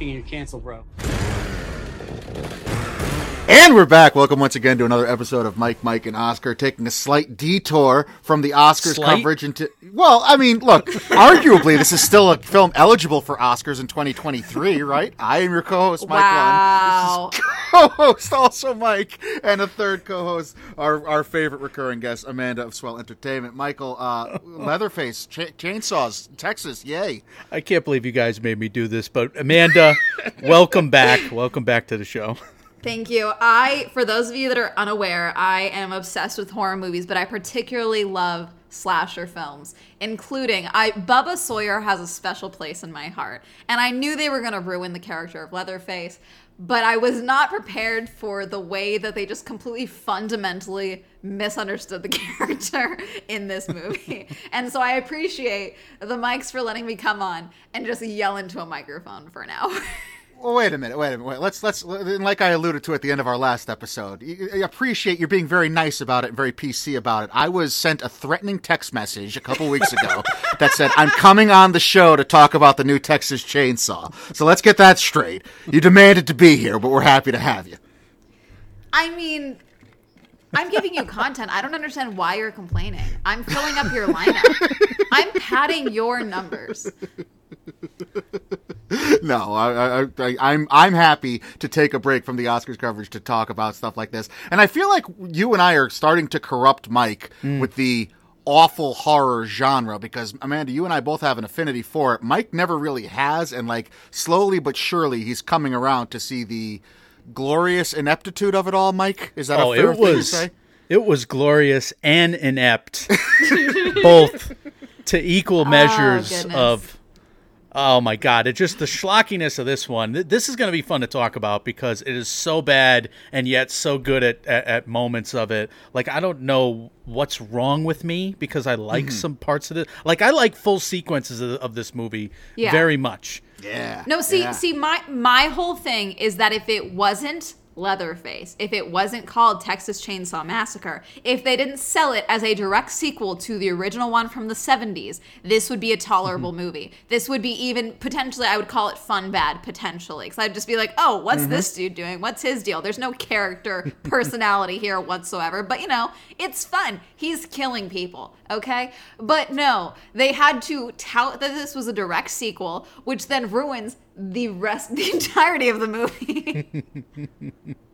anything, you're canceled, bro. And we're back. Welcome once again to another episode of Mike, Mike, and Oscar, taking a slight detour from the Oscars Slight? coverage into. Well, I mean, look, arguably, this is still a film eligible for Oscars in 2023, right? I am your co-host, Mike Wow. Lund. This is co-host, also Mike, and a third co-host, our our favorite recurring guest, Amanda of Swell Entertainment. Michael, uh, Leatherface, cha- chainsaws, Texas, yay! I can't believe you guys made me do this, but Amanda, welcome back. Welcome back to the show. Thank you. I, for those of you that are unaware, I am obsessed with horror movies, but I particularly love slasher films, including I Bubba Sawyer has a special place in my heart. And I knew they were going to ruin the character of Leatherface, but I was not prepared for the way that they just completely fundamentally misunderstood the character in this movie. and so I appreciate the mics for letting me come on and just yell into a microphone for an hour. Well, wait a minute. Wait a minute. Wait. Let's let's like I alluded to at the end of our last episode. I appreciate you being very nice about it and very PC about it. I was sent a threatening text message a couple weeks ago that said I'm coming on the show to talk about the new Texas Chainsaw. So let's get that straight. You demanded to be here, but we're happy to have you. I mean, I'm giving you content. I don't understand why you're complaining. I'm filling up your lineup. I'm padding your numbers. No, I, I, I, I'm I'm happy to take a break from the Oscars coverage to talk about stuff like this. And I feel like you and I are starting to corrupt Mike mm. with the awful horror genre because Amanda, you and I both have an affinity for it. Mike never really has, and like slowly but surely, he's coming around to see the glorious ineptitude of it all. Mike, is that Oh, a fair it thing to was say? it was glorious and inept, both to equal ah, measures goodness. of. Oh my god! It just the schlockiness of this one. This is going to be fun to talk about because it is so bad and yet so good at, at, at moments of it. Like I don't know what's wrong with me because I like Mm-hmm. some parts of it. Like I like full sequences of, of this movie Yeah. very much. Yeah. No, see, yeah. see, my my whole thing is that if it wasn't Leatherface, if it wasn't called Texas Chainsaw Massacre, if they didn't sell it as a direct sequel to the original one from the 70s, this would be a tolerable Mm-hmm. movie. This would be even potentially, I would call it fun bad potentially, because I'd just be like, oh, what's Mm-hmm. this dude doing? What's his deal? There's no character personality here whatsoever, but you know, it's fun. He's killing people, okay? But no, they had to tout that this was a direct sequel, which then ruins the rest, the entirety of the movie.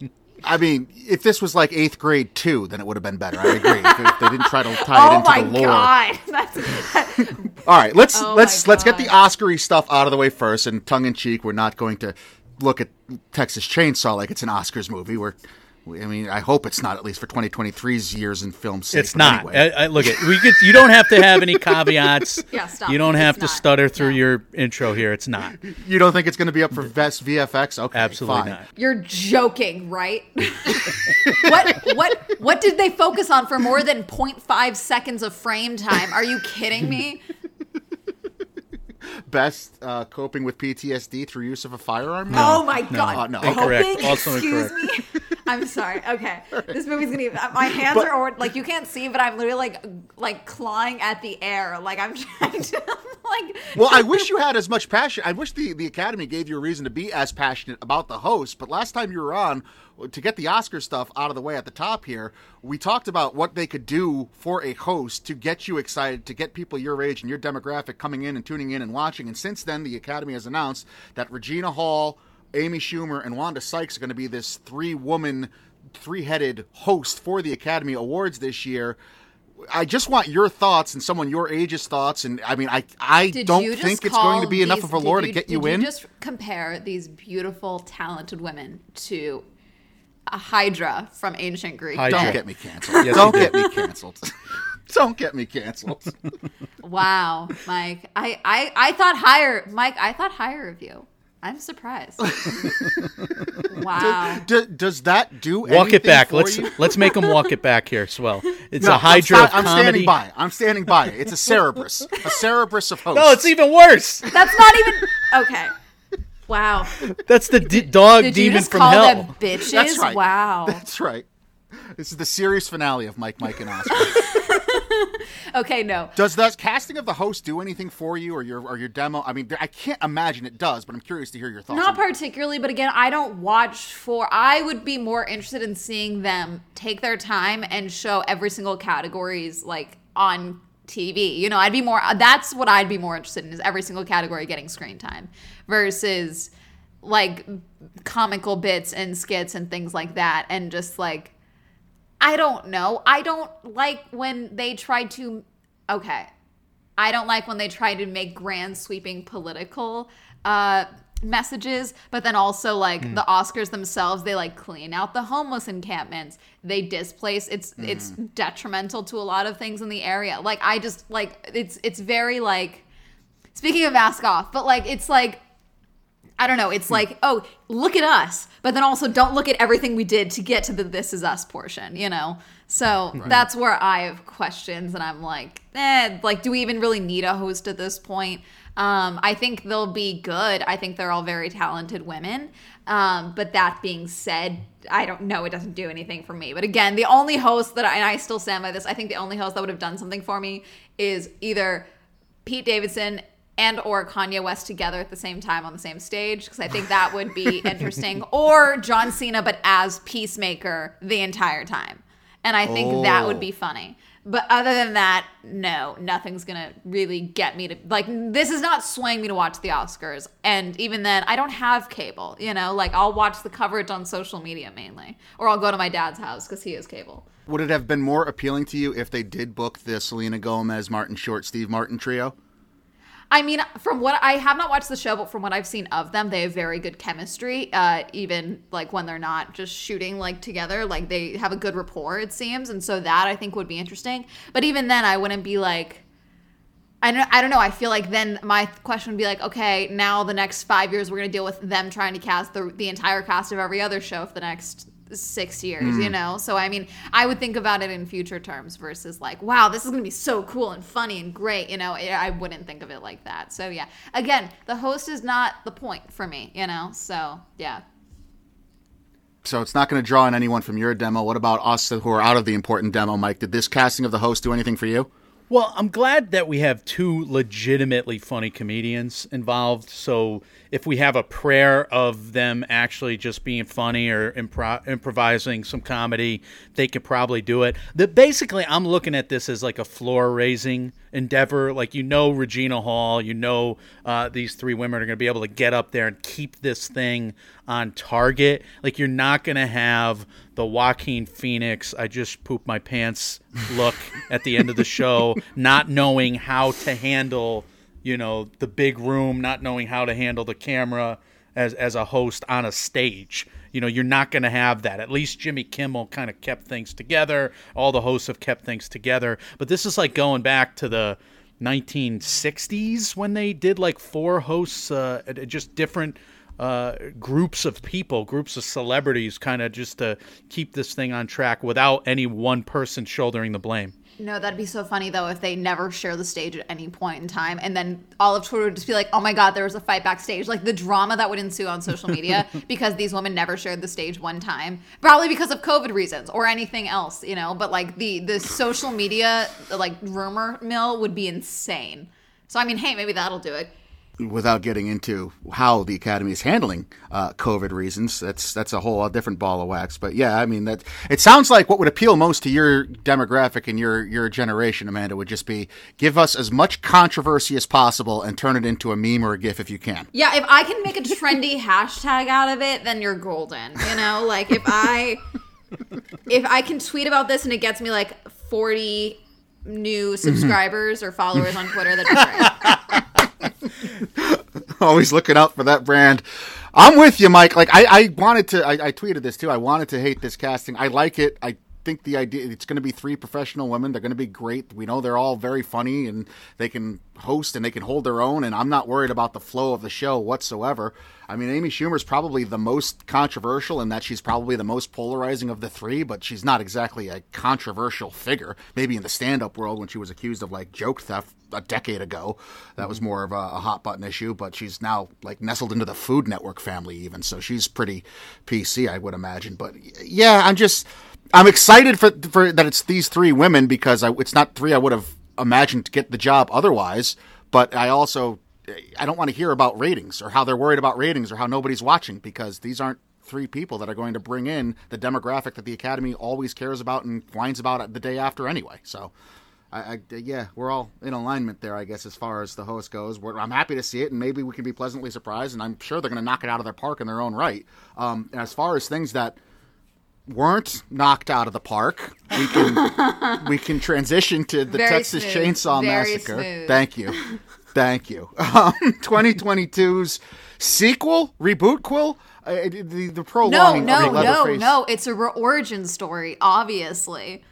I mean, if this was like eighth grade two, then it would have been better. I agree. if, if they didn't try to tie it oh into the lore. god, that's All right, let's Oh let's let's get the. Oscary stuff out of the way first. And tongue in cheek, we're not going to look at Texas Chainsaw like it's an Oscars movie. We're, we, I mean, I hope it's not at least for 2023's years in film. Sake, It's not. Anyway. I, I, look at we could. You don't have to have any caveats. Yeah, stop. You don't It's have to not. stutter through No. your intro here. It's not. you don't think it's going to be up for best VFX? Okay, Absolutely fine. not. You're joking, right? what what what did they focus on for more than 0.5 seconds of frame time? Are you kidding me? Best uh, coping with PTSD through use of a firearm? Oh my god! Uh, no. Incorrect. Hoping? Also Excuse incorrect. I'm sorry. Okay, this movie's gonna. Be, uh, my hands are like you can't see, but I'm literally like like clawing at the air, like I'm trying to like. Well, I wish you had as much passion. I wish the, the Academy gave you a reason to be as passionate about the host. But last time you were on, uh, to get the Oscar stuff out of the way at the top here, we talked about what they could do for a host to get you excited, to get people your age and your demographic coming in and tuning in and watching. And since then, the Academy has announced that Regina Hall, Amy Schumer, and Wanda Sykes are going to be this three woman, three headed host for the Academy Awards this year. I just want your thoughts and someone your age's thoughts, and I mean, I I Did don't think it's going to be enough of a did lore to get you did in. Just compare these beautiful, talented women to a Hydra from ancient Greek. Hydra. Don't get me canceled. Yes, don't get me canceled. don't get me canceled. Wow, Mike. I, I I thought higher, Mike. I thought higher of you. I'm surprised. wow. D- does that do Walk anything it back. for Let's you? let's make them walk it back here, Swell. It's No, a I'm hydra sta- I'm standing by. I'm standing by. It's a Cerebrus. a Cerebrus of hosts. No, it's even worse. That's not even okay. Wow. That's the d- dog Did you demon just from call hell. them bitches? That's right. Wow. That's right. This is the series finale of Mike, Mike, and Oscar. Okay, no. Does the casting of the host do anything for you or your or your demo? I mean, I can't imagine it does, but I'm curious to hear your thoughts. Not particularly, but again, I don't watch for. I would be more interested in seeing them take their time and show every single categories like on TV. You know, I'd be more. That's what I'd be more interested in is every single category getting screen time versus like comical bits and skits and things like that, and just like I don't know. I don't like when they try to. Okay. I don't like when they try to make grand sweeping political uh, messages, but then also like the Oscars themselves, they like clean out the homeless encampments. They displace. It's it's detrimental to a lot of things in the area. Like I just like it's it's very like speaking of mask off, but like it's like I don't know. It's like, oh, look at us, but then also don't look at everything we did to get to the "this is us" portion. You know, so that's where I have questions, and I'm like, eh, like, do we even really need a host at this point? Um, I think they'll be good. I think they're all very talented women. Um, but that being said, I don't know. It doesn't do anything for me. But again, the only host that I, and I still stand by this. I think the only host that would have done something for me is either Pete Davidson and or Kanye West together at the same time on the same stage because I think that would be interesting or John Cena but as Peacemaker the entire time. And I think that would be oh. funny. But other than that, no, nothing's going to really get me to like this is not swaying me to watch the Oscars. And even then, I don't have cable, you know? Like I'll watch the coverage on social media mainly or I'll go to my dad's house cuz he has cable. Would it have been more appealing to you if they did book the Selena Gomez, Martin Short, Steve Martin trio? I mean, from what I have not watched the show, but from what I've seen of them, they have very good chemistry. Uh, even like when they're not just shooting like together, like they have a good rapport, it seems, and so that I think would be interesting. But even then, I wouldn't be like, I don't, I don't know. I feel like then my question would be like, okay, now the next five years we're gonna deal with them trying to cast the the entire cast of every other show for the next six years, you mm. know? So, I mean, I would think about it in future terms versus like, wow, this is going to be so cool and funny and great, you know? I I wouldn't think of it like that. So, yeah. Again, the host is not the point for me, you know? So, yeah. So it's not going to draw in anyone from your demo. What about us who are out of the important demo, Mike? Did this casting of the host do anything for you? Well, I'm glad that we have two legitimately funny comedians involved. So if we have a prayer of them actually just being funny or impro- improvising some comedy, they could probably do it. The, basically, I'm looking at this as like a floor raising endeavor. Like, you know, Regina Hall, you know, uh, these three women are going to be able to get up there and keep this thing on target. Like, you're not going to have the Joaquin Phoenix, I just pooped my pants look at the end of the show, not knowing how to handle you know the big room not knowing how to handle the camera as as a host on a stage you know you're not going to have that. At least jimmy kimmel kind of kept things together. All the hosts have kept things together. But this is like going back to the 1960s when they did like four hosts uh, just different uh, groups of people, groups of celebrities, kind of just to keep this thing on track without any one person shouldering the blame. No, that'd be so funny though if they never share the stage at any point in time, and then all of Twitter would just be like, "Oh my God, there was a fight backstage!" Like the drama that would ensue on social media because these women never shared the stage one time, probably because of COVID reasons or anything else, you know. But like the the social media like rumor mill would be insane. So I mean, hey, maybe that'll do it. Without getting into how the Academy is handling uh, COVID reasons, that's that's a whole different ball of wax. But yeah, I mean that it sounds like what would appeal most to your demographic and your your generation, Amanda, would just be give us as much controversy as possible and turn it into a meme or a gif if you can. Yeah, if I can make a trendy hashtag out of it, then you're golden. You know, like if I if I can tweet about this and it gets me like 40 new subscribers or followers on Twitter, that'd great. Always looking out for that brand. I'm with you, Mike. Like I, I wanted to. I, I tweeted this too. I wanted to hate this casting. I like it. I think the idea it's going to be three professional women. They're going to be great. We know they're all very funny and they can host and they can hold their own. And I'm not worried about the flow of the show whatsoever. I mean, Amy Schumer is probably the most controversial in that she's probably the most polarizing of the three, but she's not exactly a controversial figure. Maybe in the stand-up world when she was accused of like joke theft a decade ago, that was more of a, a hot button issue. But she's now like nestled into the Food Network family even, so she's pretty PC, I would imagine. But yeah, I'm just I'm excited for for that it's these three women because I, it's not three I would have imagined to get the job otherwise. But I also I don't want to hear about ratings or how they're worried about ratings or how nobody's watching because these aren't three people that are going to bring in the demographic that the Academy always cares about and whines about the day after anyway. So. I, I, yeah, we're all in alignment there, I guess, as far as the host goes. We're, I'm happy to see it, and maybe we can be pleasantly surprised. And I'm sure they're going to knock it out of their park in their own right. Um, and as far as things that weren't knocked out of the park, we can we can transition to the Very Texas smooth. Chainsaw Very Massacre. smooth. Thank you, thank you. Um, 2022's sequel reboot quill. Uh, the, the prologue. No, no, no, no. It's a re- origin story, obviously.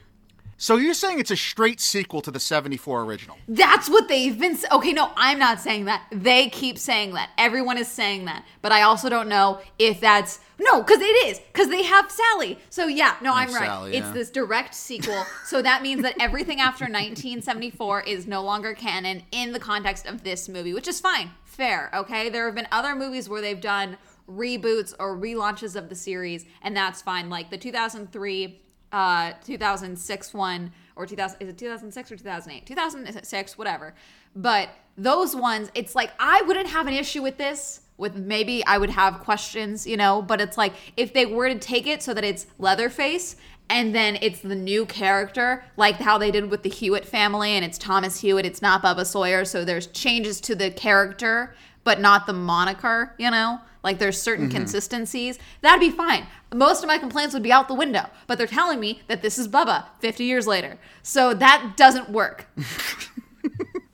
So you're saying it's a straight sequel to the 74 original? That's what they've been. Okay, no, I'm not saying that. They keep saying that. Everyone is saying that. But I also don't know if that's no, because it is because they have Sally. So yeah, no, I'm right. Sally, It's this direct sequel. so that means that everything after 1974 is no longer canon in the context of this movie, which is fine, fair. Okay, there have been other movies where they've done reboots or relaunches of the series, and that's fine. Like the 2003 uh 2006 one or 2000 is it 2006 or 2008 2006 whatever. But those ones it's like i wouldn't have an issue with this with maybe i would have questions you know but it's like if they were to take it so that it's leatherface and then it's the new character like how they did with the hewitt family and it's thomas hewitt it's not bubba sawyer so there's changes to the character but not the moniker you know like there's certain mm-hmm. consistencies that'd be fine most of my complaints would be out the window but they're telling me that this is bubba 50 years later so that doesn't work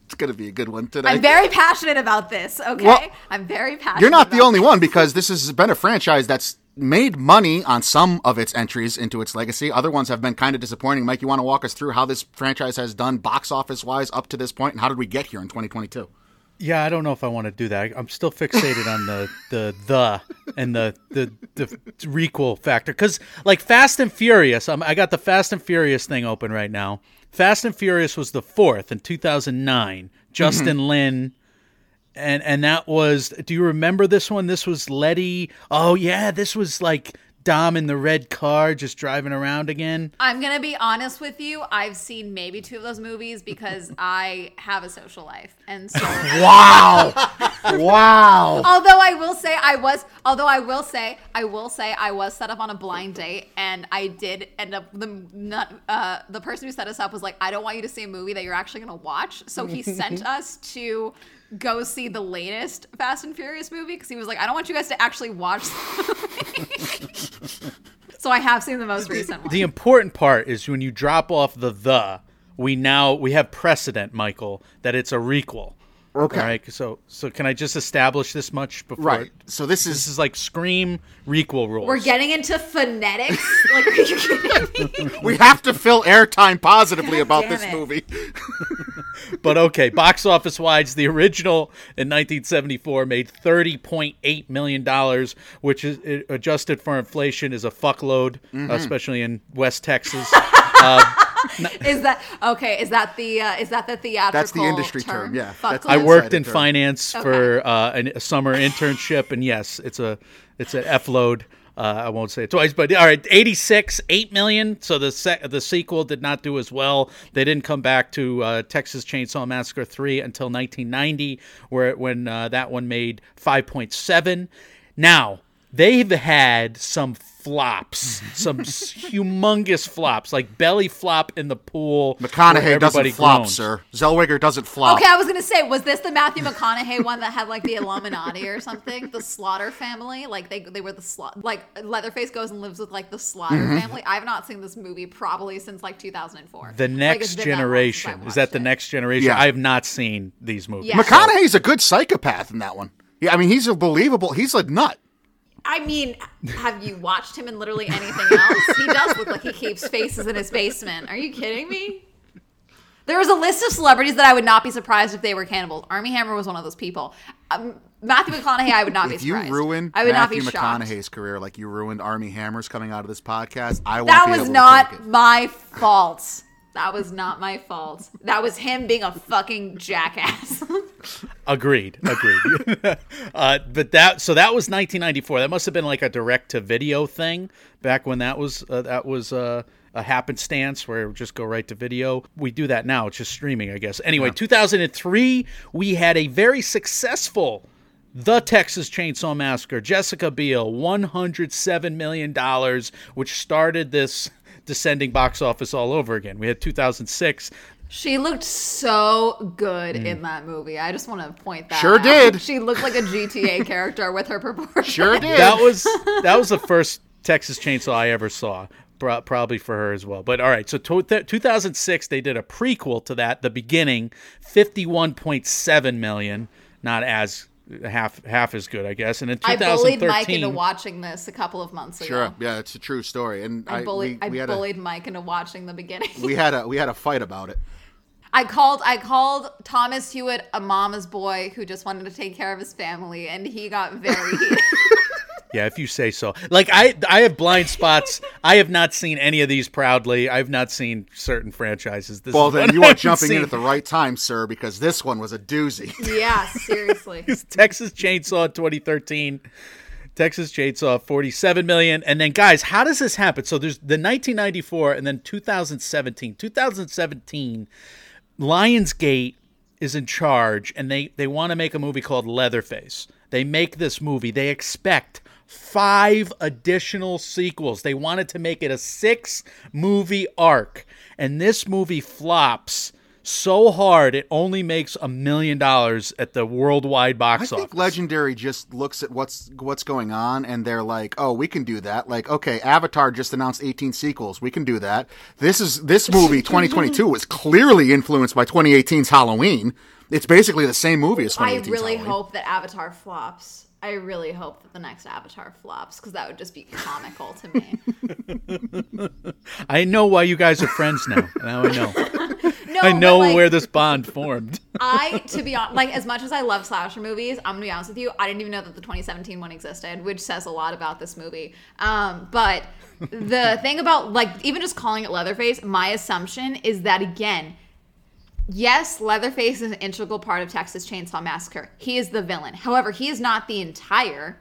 It's going to be a good one today. i'm very passionate about this okay Well, i'm very passionate You're not the only one because this has been a franchise that's made money on some of its entries into its legacy. Other ones have been kind of disappointing. Mike, you want to walk us through how this franchise has done box office wise up to this point, and how did we get here in 2022? Yeah, I don't know if I want to do that. I'm still fixated on the the the and the the the requel factor because like Fast and Furious, I'm, I got the Fast and Furious thing open right now. Fast and Furious was the fourth in 2009. Mm-hmm. Justin Lin. And and that was. Do you remember this one? This was Letty. Oh yeah, this was like Dom in the red car just driving around again. i'm gonna be honest with you i've seen maybe two of those movies because i have a social life and so Wow! wow! although I will say I was, although I will say, I will say I was set up on a blind date, and I did end up the not, uh, the person who set us up was like, I don't want you to see a movie that you're actually gonna watch, so he sent us to go see the latest Fast and Furious movie because he was like, I don't want you guys to actually watch. the movie." so I have seen the most recent one. The important part is when you drop off the the, we now we have precedent, Michael, that it's a requel. Okay. All right. So so can I just establish this much before? Right. So this is This is is like Scream requel rules. We're getting into phonetics. Like, are you kidding me? we have to fill airtime positively about this it. movie. but okay, box office wise, the original in 1974 made 30.8 million dollars, which is uh, adjusted for inflation is a fuckload, Mm-hmm. especially in West Texas. Is that okay? Is that the uh, is that the theatrical? That's the industry term, yeah. That's- I worked in term. finance for uh, an, a summer internship, and yes, it's a it's an F load. Uh, I won't say it twice, but all right, eighty six, eight million. So the se- the sequel did not do as well. They didn't come back to uh, Texas Chainsaw Massacre three until nineteen ninety, where when uh, that one made five point seven. Now they've had some flops, some humongous flops, like belly flop in the pool. McConaughey doesn't flop, groans. sir. Zellweger doesn't flop. Okay, I was gonna say, was this the Matthew McConaughey one that had like the Illuminati or something? The Slaughter family, like they they were the slaughter, like Leatherface goes and lives with like the Slaughter Mm-hmm. family. I've not seen this movie probably since like 2004. The next it's been that long since I generation. Is that the it. next generation? Yeah. I have not seen these movies. Yeah. McConaughey's a good psychopath in that one. Yeah, I mean he's a believable. He's a nut. I mean, have you watched him in literally anything else? he does look like he keeps faces in his basement. Are you kidding me? There was a list of celebrities that I would not be surprised if they were cannibals. Armie Hammer was one of those people. Um, Matthew McConaughey, I would not be If you surprised. ruin I would Matthew not be shocked. McConaughey's career like you ruined Armie Hammers coming out of this podcast, I won't That be was not my fault. That was not my fault. That was him being a fucking jackass. Agreed. Agreed. uh, but that so that was 1994. That must have been like a direct to video thing back when that was uh, that was uh, a happenstance where it would just go right to video. We do that now. It's just streaming, I guess. Anyway, 2003, we had a very successful The Texas Chainsaw Massacre. Jessica Biel, 107 million dollars, which started this descending box office all over again. We had 2006. She looked so good in mm. that movie. I just want to point that out. Sure out. did. She looked like a GTA character with her proportions. Sure did. That was that was the first Texas Chainsaw I ever saw. Probably for her as well. But all right, so to- th- 2006 they did a prequel to that, The Beginning, 51.7 million, not as half half as good, I guess. And in 2013, I bullied Mike into watching this a couple of months ago. Sure. Yeah, it's a true story. And I I, bullied, we, we I had bullied Mike into watching the beginning. we had a we had a fight about it. I called I called Thomas Hewitt a mama's boy who just wanted to take care of his family, and he got very heated. Yeah, if you say so. Like I I have blind spots. I have not seen any of these proudly. I've not seen certain franchises. This Well, is then you I are haven't jumping in at the right time, sir, because this one was a doozy. yeah, seriously. Texas Chainsaw 2013. Texas Chainsaw 47 million. And then guys, how does this happen? So there's the 1994 and then 2017. 2017 Lionsgate is in charge and they they want to make a movie called Leatherface. They make this movie. They expect five additional sequels. They wanted to make it a six movie arc. And this movie flops so hard it only makes a million dollars at the worldwide box office. I think. Legendary just looks at what's what's going on and they're like, "Oh, we can do that." Like, okay, Avatar just announced 18 sequels. We can do that. This is this movie 2022 was clearly influenced by 2018's Halloween. It's basically the same movie as 2018. I really Halloween. hope that Avatar flops. I really hope that the next Avatar flops because that would just be comical to me. I know why you guys are friends now. Now I know. No, I know like, where this bond formed. I, to be honest, like as much as I love slasher movies, I'm gonna be honest with you. I didn't even know that the 2017 one existed, which says a lot about this movie. Um, but the thing about like even just calling it Leatherface, my assumption is that again, yes, Leatherface is an integral part of Texas Chainsaw Massacre. He is the villain. However, he is not the entire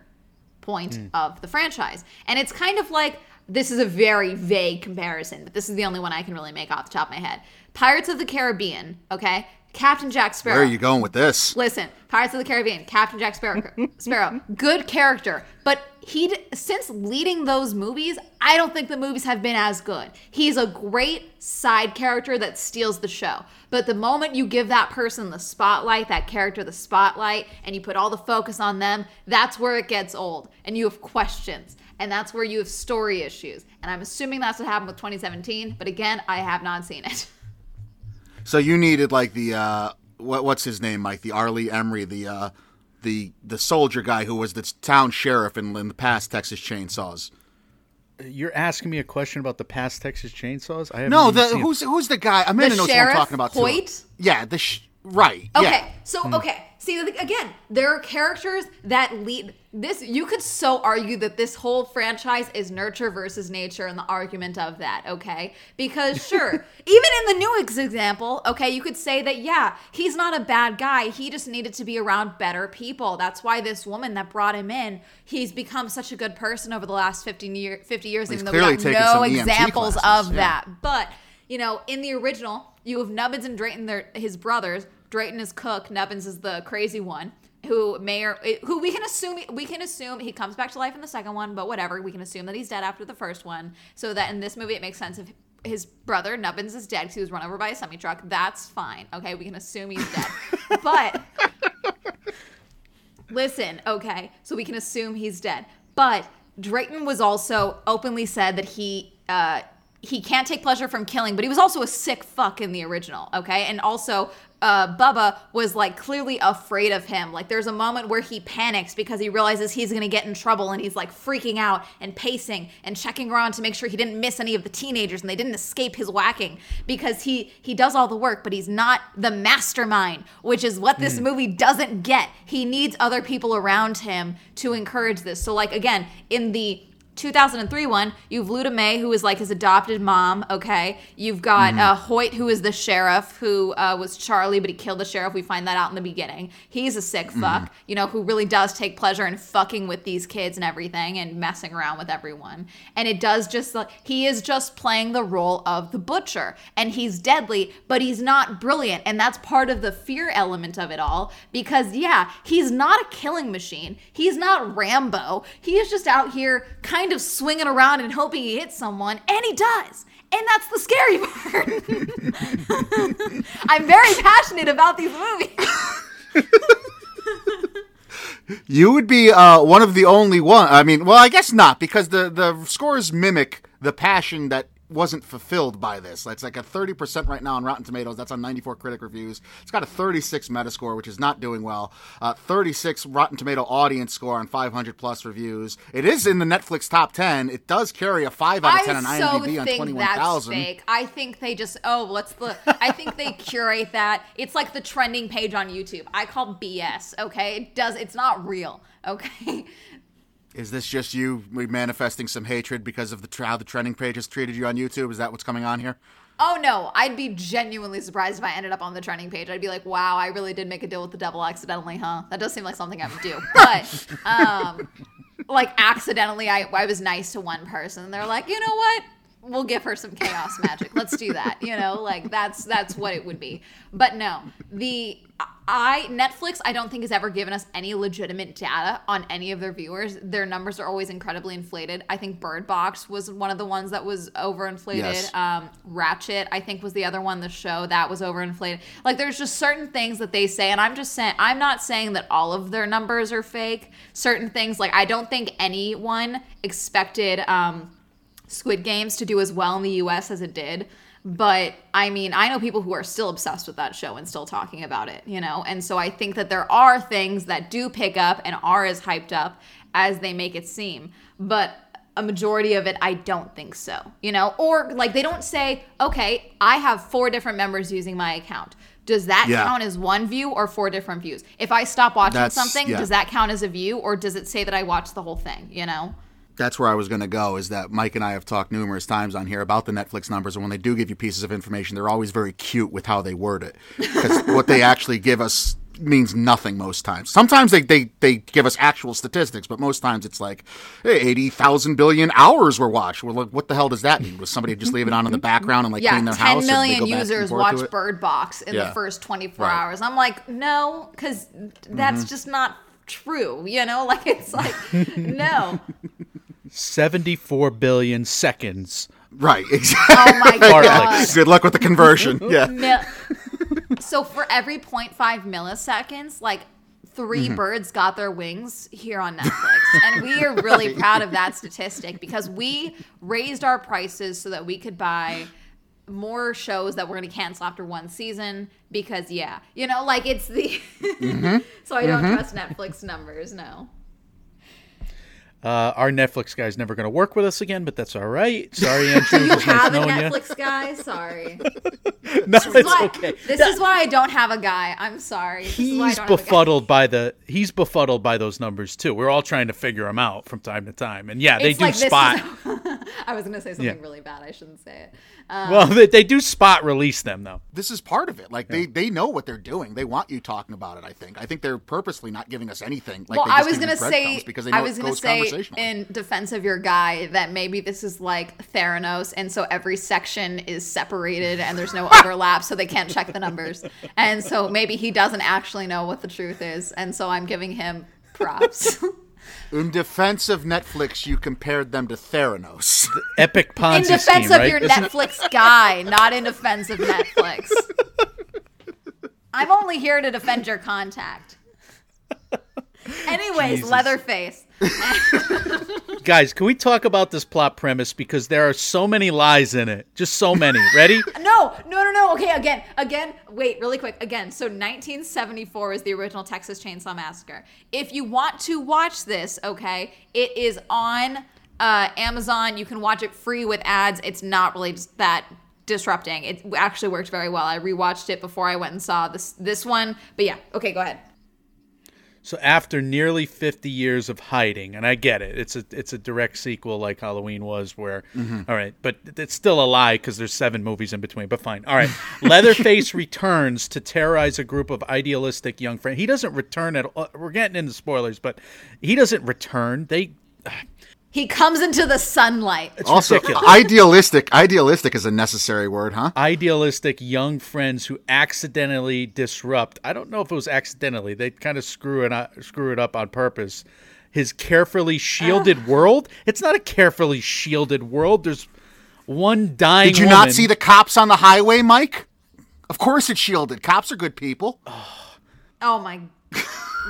point hmm. of the franchise. And it's kind of like this is a very vague comparison, but this is the only one I can really make off the top of my head. Pirates of the Caribbean, okay? Captain Jack Sparrow. Where are you going with this? Listen, Pirates of the Caribbean, Captain Jack Sparrow, Sparrow, good character, but he since leading those movies, I don't think the movies have been as good. He's a great side character that steals the show. But the moment you give that person the spotlight, that character the spotlight, and you put all the focus on them, that's where it gets old and you have questions. And that's where you have story issues. And I'm assuming that's what happened with 2017, but again, I have not seen it. So you needed like the uh, what, what's his name, Mike? The R. Lee Ermey, the uh, the the soldier guy who was the town sheriff in, in the past Texas Chainsaws. You're asking me a question about the past Texas Chainsaws? I haven't No, the seen- who's who's the guy? Amanda knows who I'm sheriff, talking about too. Yeah, the sh- right. Okay, Yeah. so okay, see again, there are characters that lead this. You could so argue that this whole franchise is nurture versus nature, and the argument of that. Okay, because sure, even in the new example, okay, you could say that yeah, he's not a bad guy. He just needed to be around better people. That's why this woman that brought him in, he's become such a good person over the last 50 year 50 years. He's even though we taken no examples classes, of yeah. that. But you know, in the original, you have Nubbins and Drayton, they're his brothers. Drayton is Cook. Nubbins is the crazy one who may or who we can assume we can assume he comes back to life in the second one, but whatever. We can assume that he's dead after the first one, so that in this movie it makes sense if his brother Nubbins is dead because he was run over by a semi truck. That's fine. Okay, we can assume he's dead, but. Listen, okay, so we can assume he's dead. But Drayton was also openly said that he uh, he can't take pleasure from killing, but he was also a sick fuck in the original, okay? And also, uh, Bubba was like clearly afraid of him. Like, there's a moment where he panics because he realizes he's gonna get in trouble and he's like freaking out and pacing and checking around to make sure he didn't miss any of the teenagers and they didn't escape his whacking because he he does all the work, but he's not the mastermind, which is what this movie doesn't get. He needs other people around him to encourage this. So, like, again, in the 2003 one, you have Luda Mae, who is like his adopted mom. Okay, you've got uh, Hoyt, who is the sheriff, who uh, was Charlie, but he killed the sheriff. We find that out in the beginning. He's a sick fuck, you know, who really does take pleasure in fucking with these kids and everything, and messing around with everyone. And it does just like he is just playing the role of the butcher, and he's deadly, but he's not brilliant, and that's part of the fear element of it all. Because yeah, he's not a killing machine. He's not Rambo. He is just out here kind of swinging around and hoping he hits someone, and he does. And that's the scary part. I'm very passionate about these movies. You would be uh, one of the only one. I mean, well, I guess not because the the scores mimic the passion that wasn't fulfilled by this. It's like a 30% right now on Rotten Tomatoes. That's on 94 critic reviews. It's got a 36 Metascore, which is not doing well. Uh, 36 Rotten Tomato audience score on 500 plus reviews. It is in the Netflix top 10. It does carry a 5 out of 10 on I so IMDb on think that's 21,000. I think they just oh let's the I think they curate that. It's like the trending page on YouTube. I call BS. Okay, it does. It's not real. Okay. Is this just you manifesting some hatred because of the how the trending page has treated you on YouTube? Is that what's coming on here? Oh no, I'd be genuinely surprised if I ended up on the trending page. I'd be like, wow, I really did make a deal with the devil accidentally, huh? That does seem like something I would do. But um like accidentally I I was nice to one person. They're like, you know what? We'll give her some chaos magic. Let's do that. You know, like that's that's what it would be. But no, the I Netflix I don't think has ever given us any legitimate data on any of their viewers. Their numbers are always incredibly inflated. I think Bird Box was one of the ones that was overinflated. Yes. Um, Ratched I think was the other one. The show that was overinflated. Like there's just certain things that they say, and I'm just saying I'm not saying that all of their numbers are fake. Certain things like I don't think anyone expected. Um, Squid Games to do as well in the US as it did. But I mean, I know people who are still obsessed with that show and still talking about it, you know? And so I think that there are things that do pick up and are as hyped up as they make it seem. But a majority of it, I don't think so, you know? Or like they don't say, okay, I have four different members using my account. Does that Yeah. count as one view or four different views? If I stop watching That's- something, yeah. does that count as a view or does it say that I watched the whole thing, you know? That's where I was going to go. Is that Mike and I have talked numerous times on here about the Netflix numbers, and when they do give you pieces of information, they're always very cute with how they word it because what they actually give us means nothing most times. Sometimes they, they, they give us actual statistics, but most times it's like hey, eighty thousand billion hours were watched. Well, like, what the hell does that mean? Was somebody just leave it on in the background and like yeah, clean their 10 house? and they go users watch? Bird Box in the first 24 Right. hours. I'm like, no, because that's Mm-hmm. just not true. You know, like it's like, no. 74 billion seconds. Right, exactly. Oh my god. Good luck with the conversion. Yeah. Mil- so for every 0.5 milliseconds, like 3 Mm-hmm. birds got their wings here on Netflix. and we are really proud of that statistic because we raised our prices so that we could buy more shows that we're going to cancel after one season because yeah you know like it's the Mm-hmm. so i don't trust netflix numbers no Uh, our Netflix guy's never going to work with us again, but that's all right. Sorry, Andrew. you It was nice have a netflix guy sorry you. No, it's Why- okay. this is why i don't have a guy i'm sorry This is why I He's don't have a guy. befuddled by the he's befuddled by those numbers too. We're all trying to figure them out from time to time, and yeah, they It's do like this is- spot. I was gonna say something Yeah. really bad. I shouldn't say it. Um, well, they, they do spot release them though. this is part of it. Like they, they know what they're doing. They want you talking about it. I think. I think they're purposely not giving us anything. Like well, I was gonna say, because they know I was gonna say in defense of your guy that maybe this is like Theranos, and so every section is separated and there's no overlap, so they can't check the numbers, and so maybe he doesn't actually know what the truth is, and so I'm giving him props. In defense of Netflix, you compared them to Theranos. Epic Ponzi in defense scheme, of right? your Netflix guy, not in defense of Netflix. I'm only here to defend your contact. Anyways, Jesus. Leatherface. Guys, can we talk about this plot premise because there are so many lies in it, just so many. Ready? No, no, no, no. Okay, again, again. Wait, really quick. Again, so 1974 is the original Texas Chainsaw Massacre. If you want to watch this, okay, it is on uh, Amazon. You can watch it free with ads. It's not really just that disrupting. It actually worked very well. I rewatched it before I went and saw this this one. But yeah, okay, go ahead. So after nearly 50 years of hiding, and I get it, it's a it's a direct sequel like Halloween was, where mm-hmm. all right, but it's still a lie because there's seven movies in between. But fine, all right. Leatherface returns to terrorize a group of idealistic young friends. He doesn't return at all. We're getting into spoilers, but he doesn't return. They He comes into the sunlight. it's also, ridiculous. idealistic. Idealistic is a necessary word, huh? idealistic young friends who accidentally disrupt. I don't know if it was accidentally. They kind of screw it up, screw it up on purpose. His carefully shielded ah. world. It's not a carefully shielded world. There's one dying. Did you woman. not see the cops on the highway, Mike? Of course it's shielded. Cops are good people. Oh my.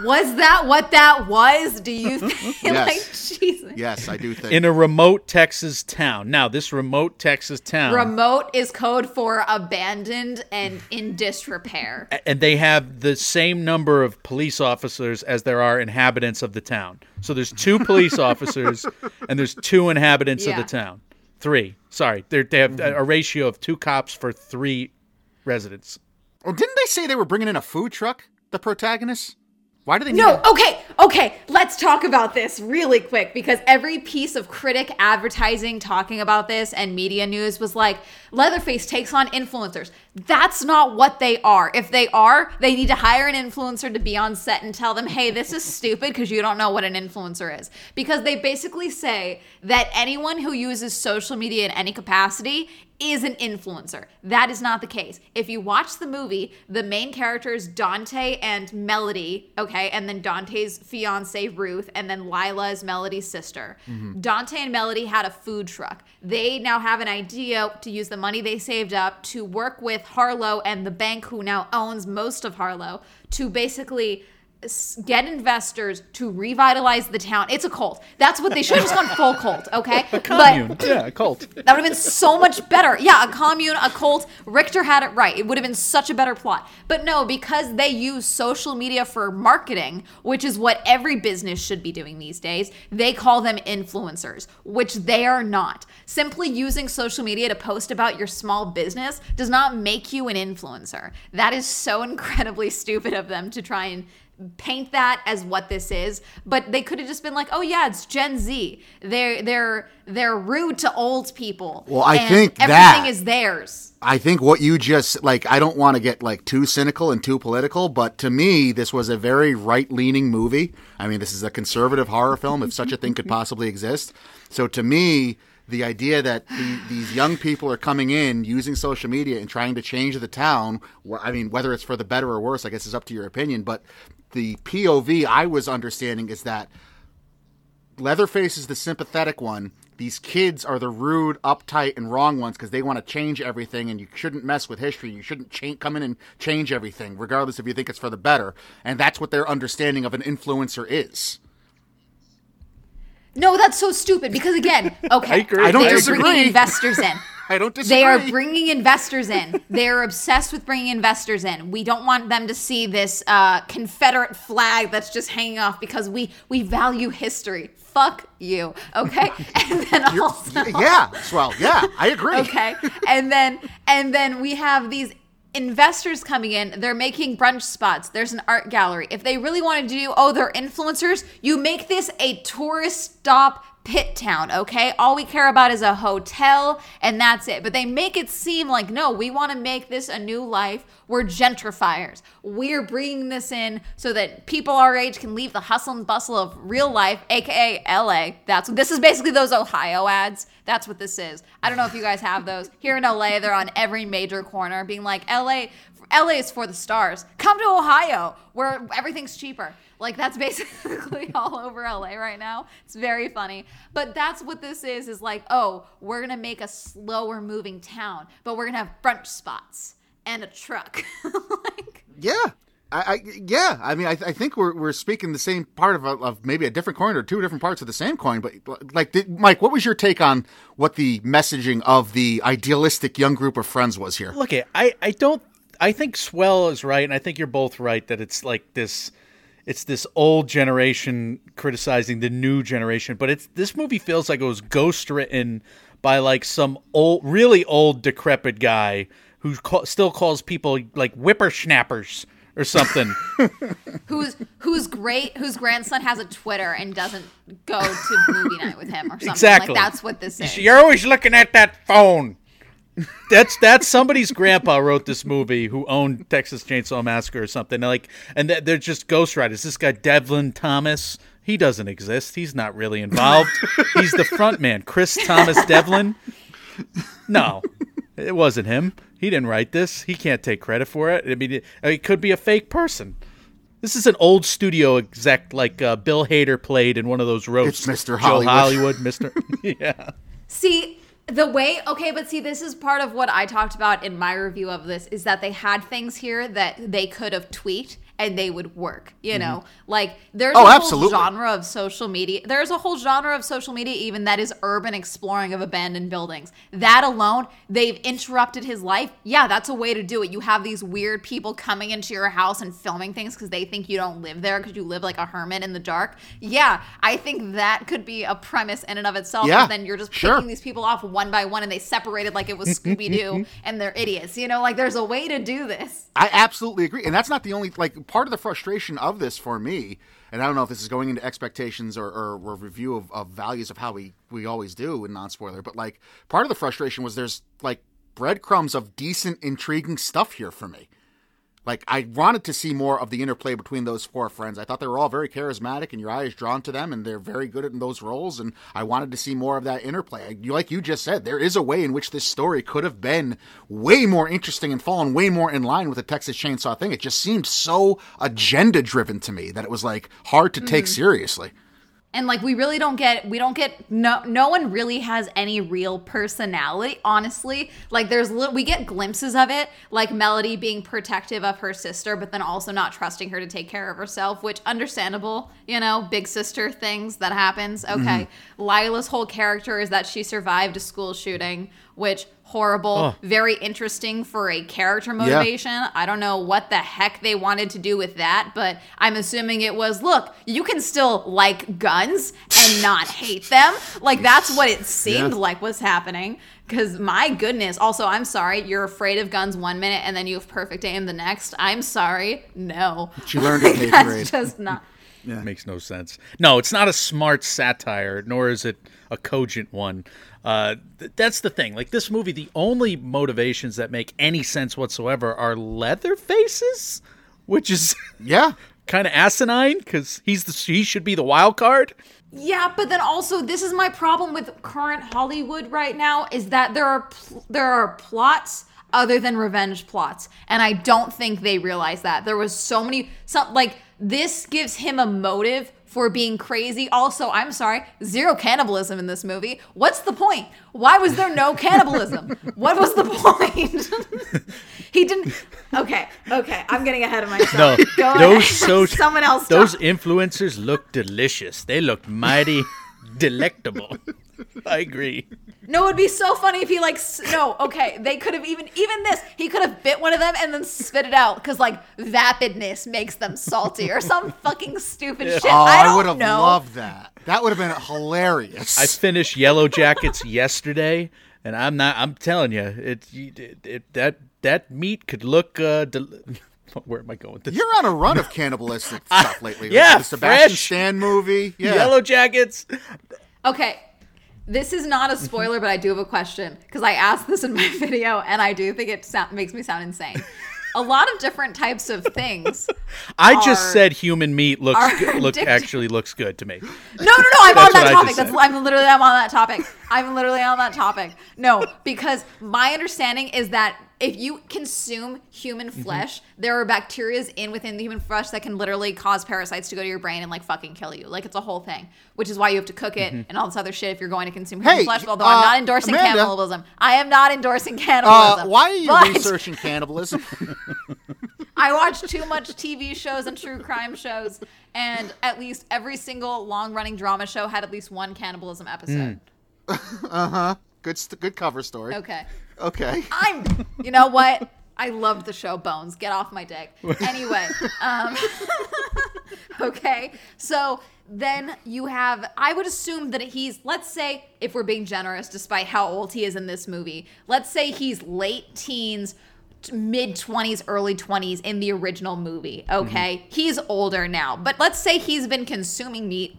Was that what that was? Do you think? Yes. like, Jesus. Yes, I do think. in a remote Texas town? Now, this remote Texas town, Remote is code for abandoned and in disrepair. and they have the same number of police officers as there are inhabitants of the town. So there's two police officers and there's two inhabitants of the town. Three. Sorry, They're, they have a ratio of two cops for three residents. Well, didn't they say they were bringing in a food truck? The protagonists. Why do they? No, a- okay, okay, let's talk about this really quick because every piece of critic advertising talking about this and media news was like, Leatherface takes on influencers. That's not what they are. If they are, they need to hire an influencer to be on set and tell them, hey, this is stupid because you don't know what an influencer is. Because they basically say that anyone who uses social media in any capacity is an influencer. That is not the case. If you watch the movie, the main characters Dante and Melody, okay, and then Dante's fiance Ruth, and then Lila is Melody's sister. Mm-hmm. Dante and Melody had a food truck. They now have an idea to use the money they saved up to work with Harlow and the bank who now owns most of Harlow to basically get investors to revitalize the town. It's a cult. That's what they should have just gone full cult, okay? Commune. But yeah, a cult. that would have been so much better. Yeah, a commune, a cult. Richter had it right. It would have been such a better plot. But no, because they use social media for marketing, which is what every business should be doing these days, they call them influencers, which they are not. Simply using social media to post about your small business does not make you an influencer. That is so incredibly stupid of them to try and paint that as what this is but they could have just been like oh yeah it's gen z they're they're they're rude to old people Well, I think everything that- is theirs I think what you just like. I don't want to get like too cynical and too political, but to me, this was a very right-leaning movie. I mean, this is a conservative horror film, if such a thing could possibly exist. So to me. The idea that the, these young people are coming in using social media and trying to change the town. I mean, whether it's for the better or worse, I guess is up to your opinion. But the POV I was understanding is that Leatherface is the sympathetic one. These kids are the rude, uptight, and wrong ones because they want to change everything, and you shouldn't mess with history. You shouldn't come in and change everything, regardless if you think it's for the better. And that's what their understanding of an influencer is. No that's so stupid because again okay I agree. I don't they're disagree. bringing investors in I don't disagree. They are bringing investors in. They're obsessed with bringing investors in. We don't want them to see this uh, Confederate flag that's just hanging off because we we value history. Fuck you, okay? And then also, yeah, well, yeah, I agree. okay, and then and then we have these investors coming in. They're making brunch spots. There's an art gallery. If they really wanted to do, oh, they're influencers. You make this a tourist stop pit town, okay? All we care about is a hotel and that's it. But they make it seem like, no, we want to make this a new life. We're gentrifiers. We're bringing this in so that people our age can leave the hustle and bustle of real life, aka LA. That's this is basically those Ohio ads. That's what this is. I don't know if you guys have those. Here in LA, they're on every major corner being like, LA LA is for the stars. Come to Ohio where everything's cheaper. Like that's basically all over LA right now. It's very funny. But that's what this is is like, oh, we're going to make a slower moving town, but we're going to have brunch spots and a truck. like Yeah. I, I yeah, I mean, I, I think we're we're speaking the same part of, a, of maybe a different coin or two different parts of the same coin. But like, did, Mike, what was your take on what the messaging of the idealistic young group of friends was here? Look, I I don't. I think Swell is right, and I think you're both right that it's like this. It's this old generation criticizing the new generation, but it's this movie feels like it was ghost written by like some old, really old, decrepit guy who ca- still calls people like whippersnappers or something. who's whose great whose grandson has a Twitter and doesn't go to movie night with him or something. Exactly. Like that's what this is. You're always looking at that phone. That's that's somebody's grandpa wrote this movie who owned Texas Chainsaw Massacre or something. Like, and they're they're just ghostwriters. This guy Devlin Thomas, he doesn't exist. He's not really involved. He's the front man, Chris Thomas Devlin. No, it wasn't him. He didn't write this. He can't take credit for it. I mean, it, it could be a fake person. This is an old studio exec like uh, Bill Hader played in one of those roasts. It's Mr. Joe Hollywood. Hollywood, Mr. yeah. See, the way okay, but see, this is part of what I talked about in my review of this is that they had things here that they could have tweaked and they would work. You mm-hmm. know, like there's Oh, a whole absolutely. genre of social media. There's a whole genre of social media even that is urban exploring of abandoned buildings. That alone, they've interrupted his life. Yeah, that's a way to do it. You have these weird people coming into your house and filming things because they think you don't live there because you live like a hermit in the dark. Yeah, I think that could be a premise in and of itself. Yeah, but then you're just sure. picking these people off one by one and they separated like it was Scooby Doo and they're idiots. You know, like there's a way to do this. I absolutely agree, and that's not the only like part of the frustration of this for me. And I don't know if this is going into expectations or, or, or review of, of values of how we we always do in non spoiler, but like part of the frustration was there's like breadcrumbs of decent, intriguing stuff here for me. Like I wanted to see more of the interplay between those four friends. I thought they were all very charismatic, and your eye is drawn to them, and they're very good in those roles. And I wanted to see more of that interplay. Like you just said, there is a way in which this story could have been way more interesting and fallen way more in line with the Texas Chainsaw thing. It just seemed so agenda driven to me that it was like hard to take mm-hmm. seriously. And like we really don't get we don't get no no one really has any real personality honestly. Like there's li- we get glimpses of it like melody being protective of her sister but then also not trusting her to take care of herself which understandable you know big sister things that happens. Okay. Mm-hmm. Lila's whole character is that she survived a school shooting which horrible very interesting for a character motivation I don't know what the heck they wanted to do with that, but I'm assuming it was look, you can still like guns and not hate them. Like that's what it seemed Yeah. like was happening. Because my goodness, also, I'm sorry, you're afraid of guns one minute and then you have perfect aim the next. I'm sorry. No. She learned it in eighth That's grade. just not. Makes no sense. No, it's not a smart satire, nor is it a cogent one. Uh, th- that's the thing. Like this movie, the only motivations that make any sense whatsoever are Leatherface's, which is Yeah. kind of asinine because he's the he should be the wild card. Yeah, but then also this is my problem with current Hollywood right now is that there are pl- there are plots other than revenge plots, and I don't think they realize that. There was so many some like this gives him a motive for being crazy. Also, I'm sorry, zero cannibalism in this movie. What's the point? Why was there no cannibalism? what was the point? he didn't Okay, okay. I'm getting ahead of myself. No, Go those ahead. so someone else those talk. influencers look delicious. They look mighty delectable. I agree. No, it would be so funny if he like s- no. Okay, they could have even even this. He could have bit one of them and then spit it out because like vapidness makes them salty or some fucking stupid shit. Oh, I I, would have know. loved that. That would have been hilarious. I finished Yellowjackets yesterday, and I'm not. I'm telling you, it, it, it that that meat could look. Uh, del- where am I going with this? You're on a run of cannibalistic stuff lately. yeah, the Sebastian fresh. Stan movie. Yeah, Yellowjackets. Okay, this is not a mm-hmm. spoiler, but I do have a question because I asked this in my video and I do think it sound, makes me sound insane. A lot of different types of things. I just said human meat looks good, look actually looks good to me. No, no, no. I'm on that topic. That's. I'm literally I'm on that topic. I'm literally on that topic. No, because my understanding is that if you consume human Mm-hmm. flesh, there are bacteria in within the human flesh that can literally cause parasites to go to your brain and like fucking kill you. Like it's a whole thing, which is why you have to cook it Mm-hmm. and all this other shit if you're going to consume human Hey, flesh. Although uh, I'm not endorsing Amanda. cannibalism. I am not endorsing Uh, cannibalism. why are you but researching cannibalism? I watch too much TV shows and true crime shows, and at least every single long running drama show had at least one cannibalism episode. Uh-huh. Good, st- good cover story. Okay. Okay. I'm, you know what? I loved the show Bones. Get off my dick. Anyway, um, okay. So then you have, I would assume that he's, let's say, if we're being generous, despite how old he is in this movie, let's say he's late teens mid 20s, early 20s in the original movie. Okay. Mm-hmm. He's older now. But let's say he's been consuming meat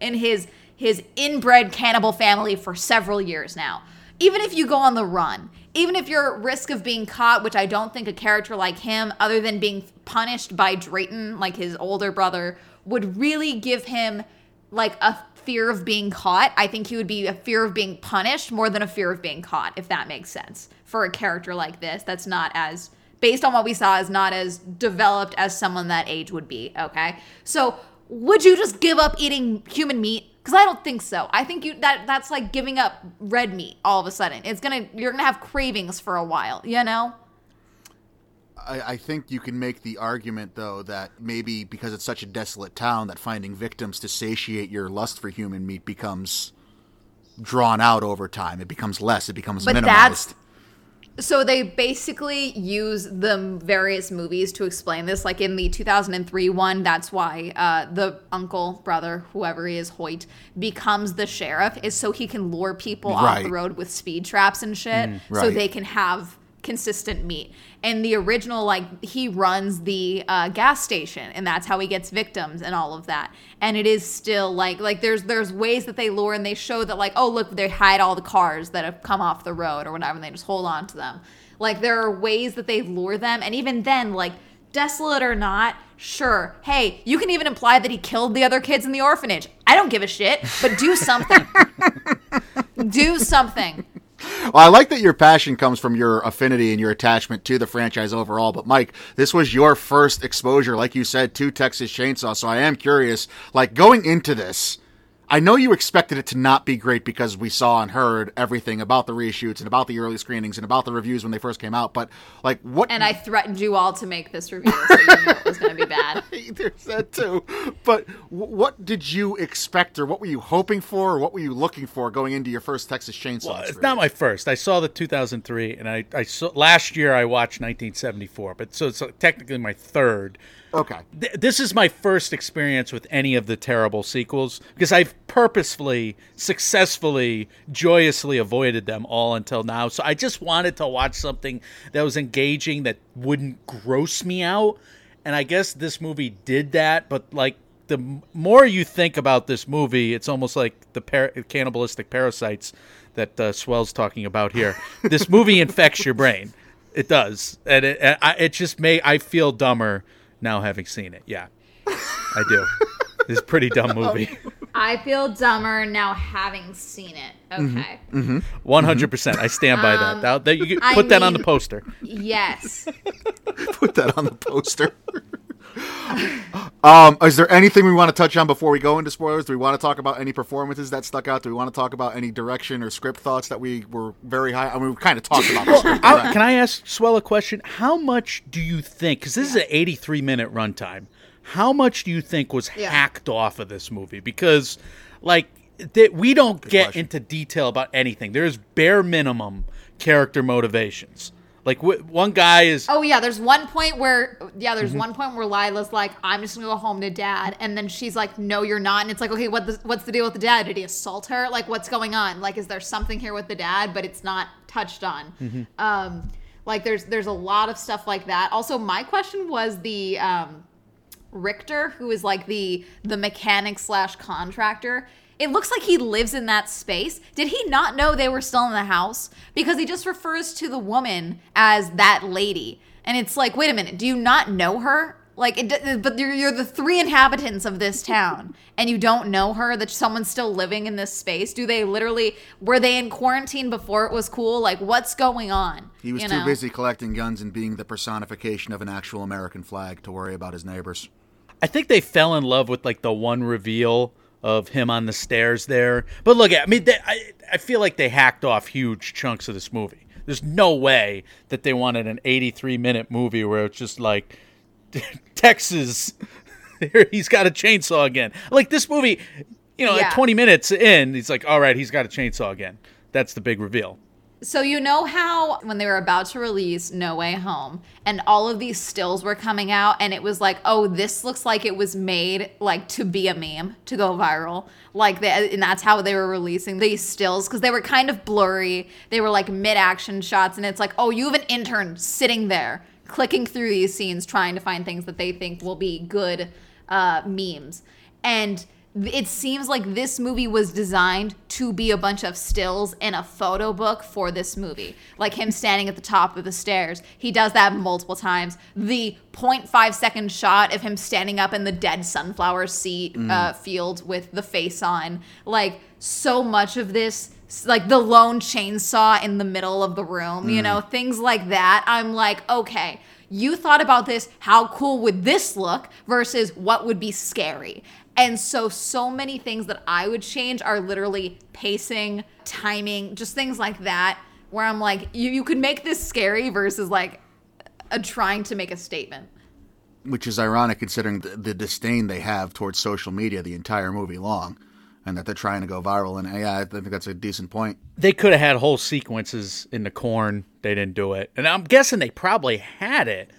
in his his inbred cannibal family for several years now. Even if you go on the run, even if you're at risk of being caught, which I don't think a character like him, other than being punished by Drayton, like his older brother, would really give him like a fear of being caught. I think he would be a fear of being punished more than a fear of being caught, if that makes sense. For a character like this, that's not as based on what we saw is not as developed as someone that age would be, okay? So, would you just give up eating human meat? Because I don't think so. I think you that that's like giving up red meat all of a sudden. It's gonna you're gonna have cravings for a while, you know? I, I, think you can make the argument, though, that maybe because it's such a desolate town, that finding victims to satiate your lust for human meat becomes drawn out over time. It becomes less. It becomes but minimized. That's, so they basically use the various movies to explain this. Like in the 2003 one, that's why uh, the uncle, brother, whoever he is, Hoyt, becomes the sheriff, is so he can lure people right. off the road with speed traps and shit, mm, right. so they can have consistent meat. And the original, like he runs the uh, gas station, and that's how he gets victims and all of that. And it is still like like there's there's ways that they lure and they show that like oh look they hide all the cars that have come off the road or whatever, and they just hold on to them. Like there are ways that they lure them, and even then like desolate or not, sure. Hey, you can even imply that he killed the other kids in the orphanage. I don't give a shit, but do something. do something. Well, I like that your passion comes from your affinity and your attachment to the franchise overall. But Mike, this was your first exposure, like you said, to Texas Chainsaw. So I am curious, like going into this, I know you expected it to not be great because we saw and heard everything about the reshoots and about the early screenings and about the reviews when they first came out. But like, what? And I threatened you all to make this review, so you knew it was going to be bad. There's that too. But what did you expect, or what were you hoping for, or what were you looking for going into your first Texas Chainsaw? Well, it's not my first. I saw the 2003, and I, I saw last year I watched 1974, but so it's uh, technically my third. Okay. Th- this is my first experience with any of the terrible sequels because I've purposefully, successfully, joyously avoided them all until now. So I just wanted to watch something that was engaging that wouldn't gross me out. And I guess this movie did that, but like the more you think about this movie, it's almost like the par- cannibalistic parasites that uh, Swell's talking about here. this movie infects your brain. It does, and it, it just may I feel dumber now having seen it. Yeah, I do. This is a pretty dumb movie. I feel dumber now having seen it. Okay. Mm-hmm. One hundred percent. I stand by um, that. that. You put I that mean, on the poster. Yes. put that on the poster. um, is there anything we want to touch on before we go into spoilers? Do we want to talk about any performances that stuck out? Do we want to talk about any direction or script thoughts that we were very high? I mean, we kind of talked about. well, can I ask Swell a question? How much do you think? Because this yeah. is an 83 minute runtime. How much do you think was yeah. hacked off of this movie? Because, like, that we don't Good get question. into detail about anything. There's bare minimum character motivations. Like one guy is. Oh yeah, there's one point where yeah, there's mm-hmm. one point where Lila's like, "I'm just gonna go home to dad," and then she's like, "No, you're not." And it's like, okay, what the, what's the deal with the dad? Did he assault her? Like, what's going on? Like, is there something here with the dad? But it's not touched on. Mm-hmm. Um, like there's there's a lot of stuff like that. Also, my question was the um, Richter, who is like the the mechanic slash contractor it looks like he lives in that space. Did he not know they were still in the house? Because he just refers to the woman as that lady. And it's like, wait a minute, do you not know her? Like, it, but you're, you're the three inhabitants of this town, and you don't know her. That someone's still living in this space. Do they literally were they in quarantine before it was cool? Like, what's going on? He was you too know? busy collecting guns and being the personification of an actual American flag to worry about his neighbors. I think they fell in love with like the one reveal of him on the stairs there. But look, I mean, they, I I feel like they hacked off huge chunks of this movie. There's no way that they wanted an 83 minute movie where it's just like Texas. he's got a chainsaw again. Like this movie, you know, yeah. at 20 minutes in, he's like, all right, he's got a chainsaw again. That's the big reveal. So you know how when they were about to release No Way Home and all of these stills were coming out and it was like, "Oh, this looks like it was made like to be a meme, to go viral." Like that and that's how they were releasing these stills cuz they were kind of blurry. They were like mid-action shots and it's like, "Oh, you have an intern sitting there clicking through these scenes trying to find things that they think will be good uh memes." And it seems like this movie was designed to be a bunch of stills in a photo book for this movie. Like him standing at the top of the stairs. He does that multiple times. The 0.5 second shot of him standing up in the dead sunflower seat uh, field with the face on. Like, so much of this, like the lone chainsaw in the middle of the room, you know, things like that. I'm like, okay you thought about this how cool would this look versus what would be scary and so so many things that i would change are literally pacing timing just things like that where i'm like you, you could make this scary versus like a trying to make a statement which is ironic considering the, the disdain they have towards social media the entire movie long, and that they're trying to go viral. And yeah, I think that's a decent point. They could have had whole sequences in the corn. They didn't do it, and I'm guessing they probably had it.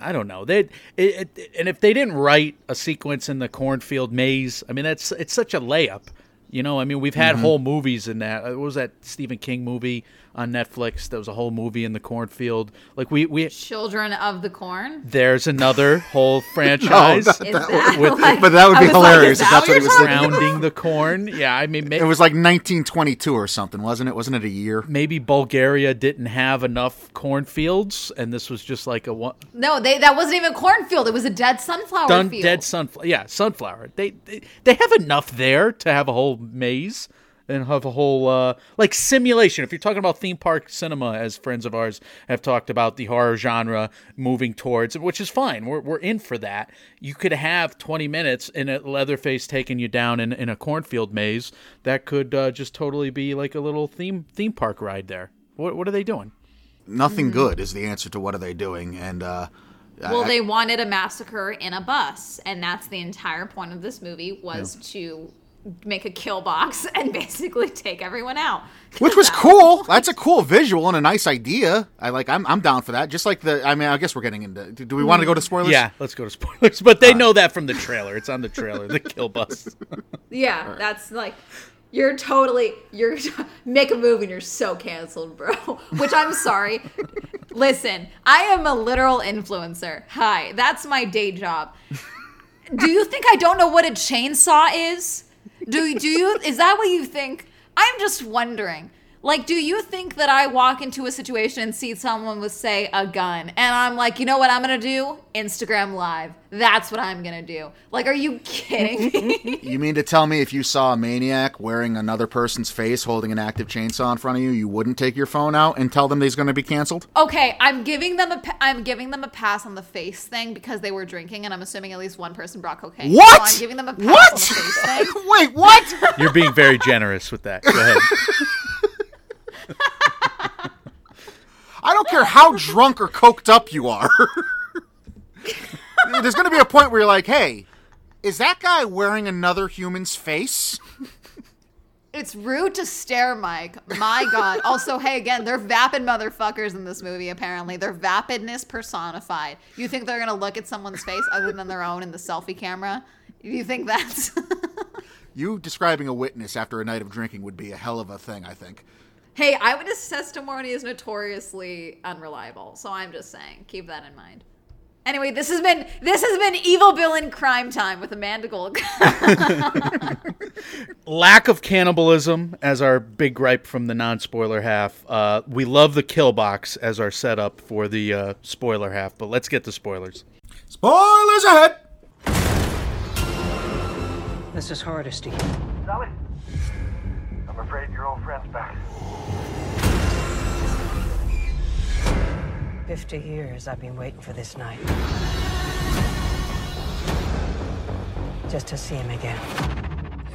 I don't know. They it, it, and if they didn't write a sequence in the cornfield maze, I mean that's it's such a layup. You know, I mean we've had mm-hmm. whole movies in that. Uh, what was that Stephen King movie on Netflix? There was a whole movie in the cornfield. Like we we children of the corn there's another whole franchise that- Is that that would- like- but that would be was like, hilarious if that's what he was talking thinking. about? surrounding the corn. Yeah, I mean, ma- It was like 1922 or something, wasn't it? Wasn't it a year? maybe Bulgaria didn't have enough cornfields, and this was just like a one no they that wasn't even a cornfield it was a dead sunflower done field dead sunflower. Yeah, sunflower. They, they they have enough there to have a whole maze and have a whole uh, like simulation. If you're talking about theme park cinema, as friends of ours have talked about the horror genre moving towards, which is fine. We're we're in for that. You could have 20 minutes in a Leatherface taking you down in, in a cornfield maze. That could uh, just totally be like a little theme theme park ride there. What what are they doing? Nothing good is the answer to what are they doing, and uh, Well, I- they wanted a massacre in a bus, and that's the entire point of this movie was to make a kill box and basically take everyone out. which was That cool. That's a cool visual and a nice idea. I like. I'm I'm down for that. Just like the. I mean, I guess we're getting into. Do we want to go to spoilers? Yeah, let's go to spoilers. But they know that from the trailer. It's on the trailer. The kill bus. Yeah, that's like you're totally you're make a move and you're so canceled, bro. Which I'm sorry. Listen, I am a literal influencer. Hi, that's my day job. Do you think I don't know what a chainsaw is? Do do you is that what you think? I'm just wondering. Like, do you think that I walk into a situation and see someone with, say, a gun, and I'm like, you know what I'm gonna do? Instagram Live. That's what I'm gonna do. Like, are you kidding me? You mean to tell me if you saw a maniac wearing another person's face holding an active chainsaw in front of you, you wouldn't take your phone out and tell them he's going to be canceled? Okay, I'm giving them a pa- I'm giving them a pass on the face thing because they were drinking, and I'm assuming at least one person brought cocaine. What? So I'm giving them a pass What? on the face thing. Wait, what? You're being very generous with that. Go ahead. I don't care how drunk or coked up you are. There's going to be a point where you're like, hey, is that guy wearing another human's face? It's rude to stare, Mike. My God. Also, hey, again, they're vapid motherfuckers in this movie. Apparently, they're vapidness personified. You think they're gonna look at someone's face other than their own in the selfie camera? You think that's? You describing a witness after a night of drinking would be a hell of a thing, I think. Hey, eyewitness testimony is notoriously unreliable, so I'm just saying, keep that in mind. Anyway, this has been this has been Evil Bill in Crime Time with Amanda Gold. Lack of cannibalism as our big gripe from the non-spoiler half. Uh, we love the kill box as our setup for the uh, spoiler half. But let's get to spoilers. Spoilers ahead! This is Hardesty. Sally? I'm afraid your old friend's back. Fifty years I've been waiting for this night. Just to see him again.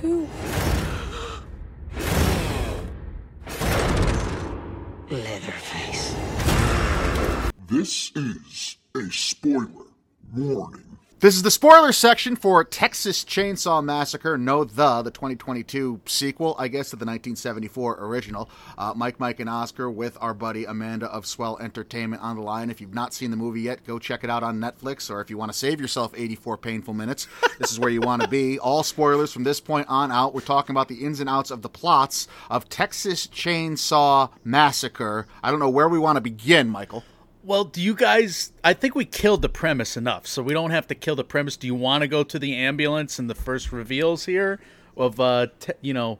Who? Leatherface. This is a spoiler warning. This is the spoiler section for Texas Chainsaw Massacre. No, the the 2022 sequel, I guess, to the 1974 original. Uh, Mike, Mike, and Oscar with our buddy Amanda of Swell Entertainment on the line. If you've not seen the movie yet, go check it out on Netflix. Or if you want to save yourself 84 painful minutes, this is where you want to be. All spoilers from this point on out. We're talking about the ins and outs of the plots of Texas Chainsaw Massacre. I don't know where we want to begin, Michael. Well, do you guys? I think we killed the premise enough, so we don't have to kill the premise. Do you want to go to the ambulance and the first reveals here of, uh, te- you know,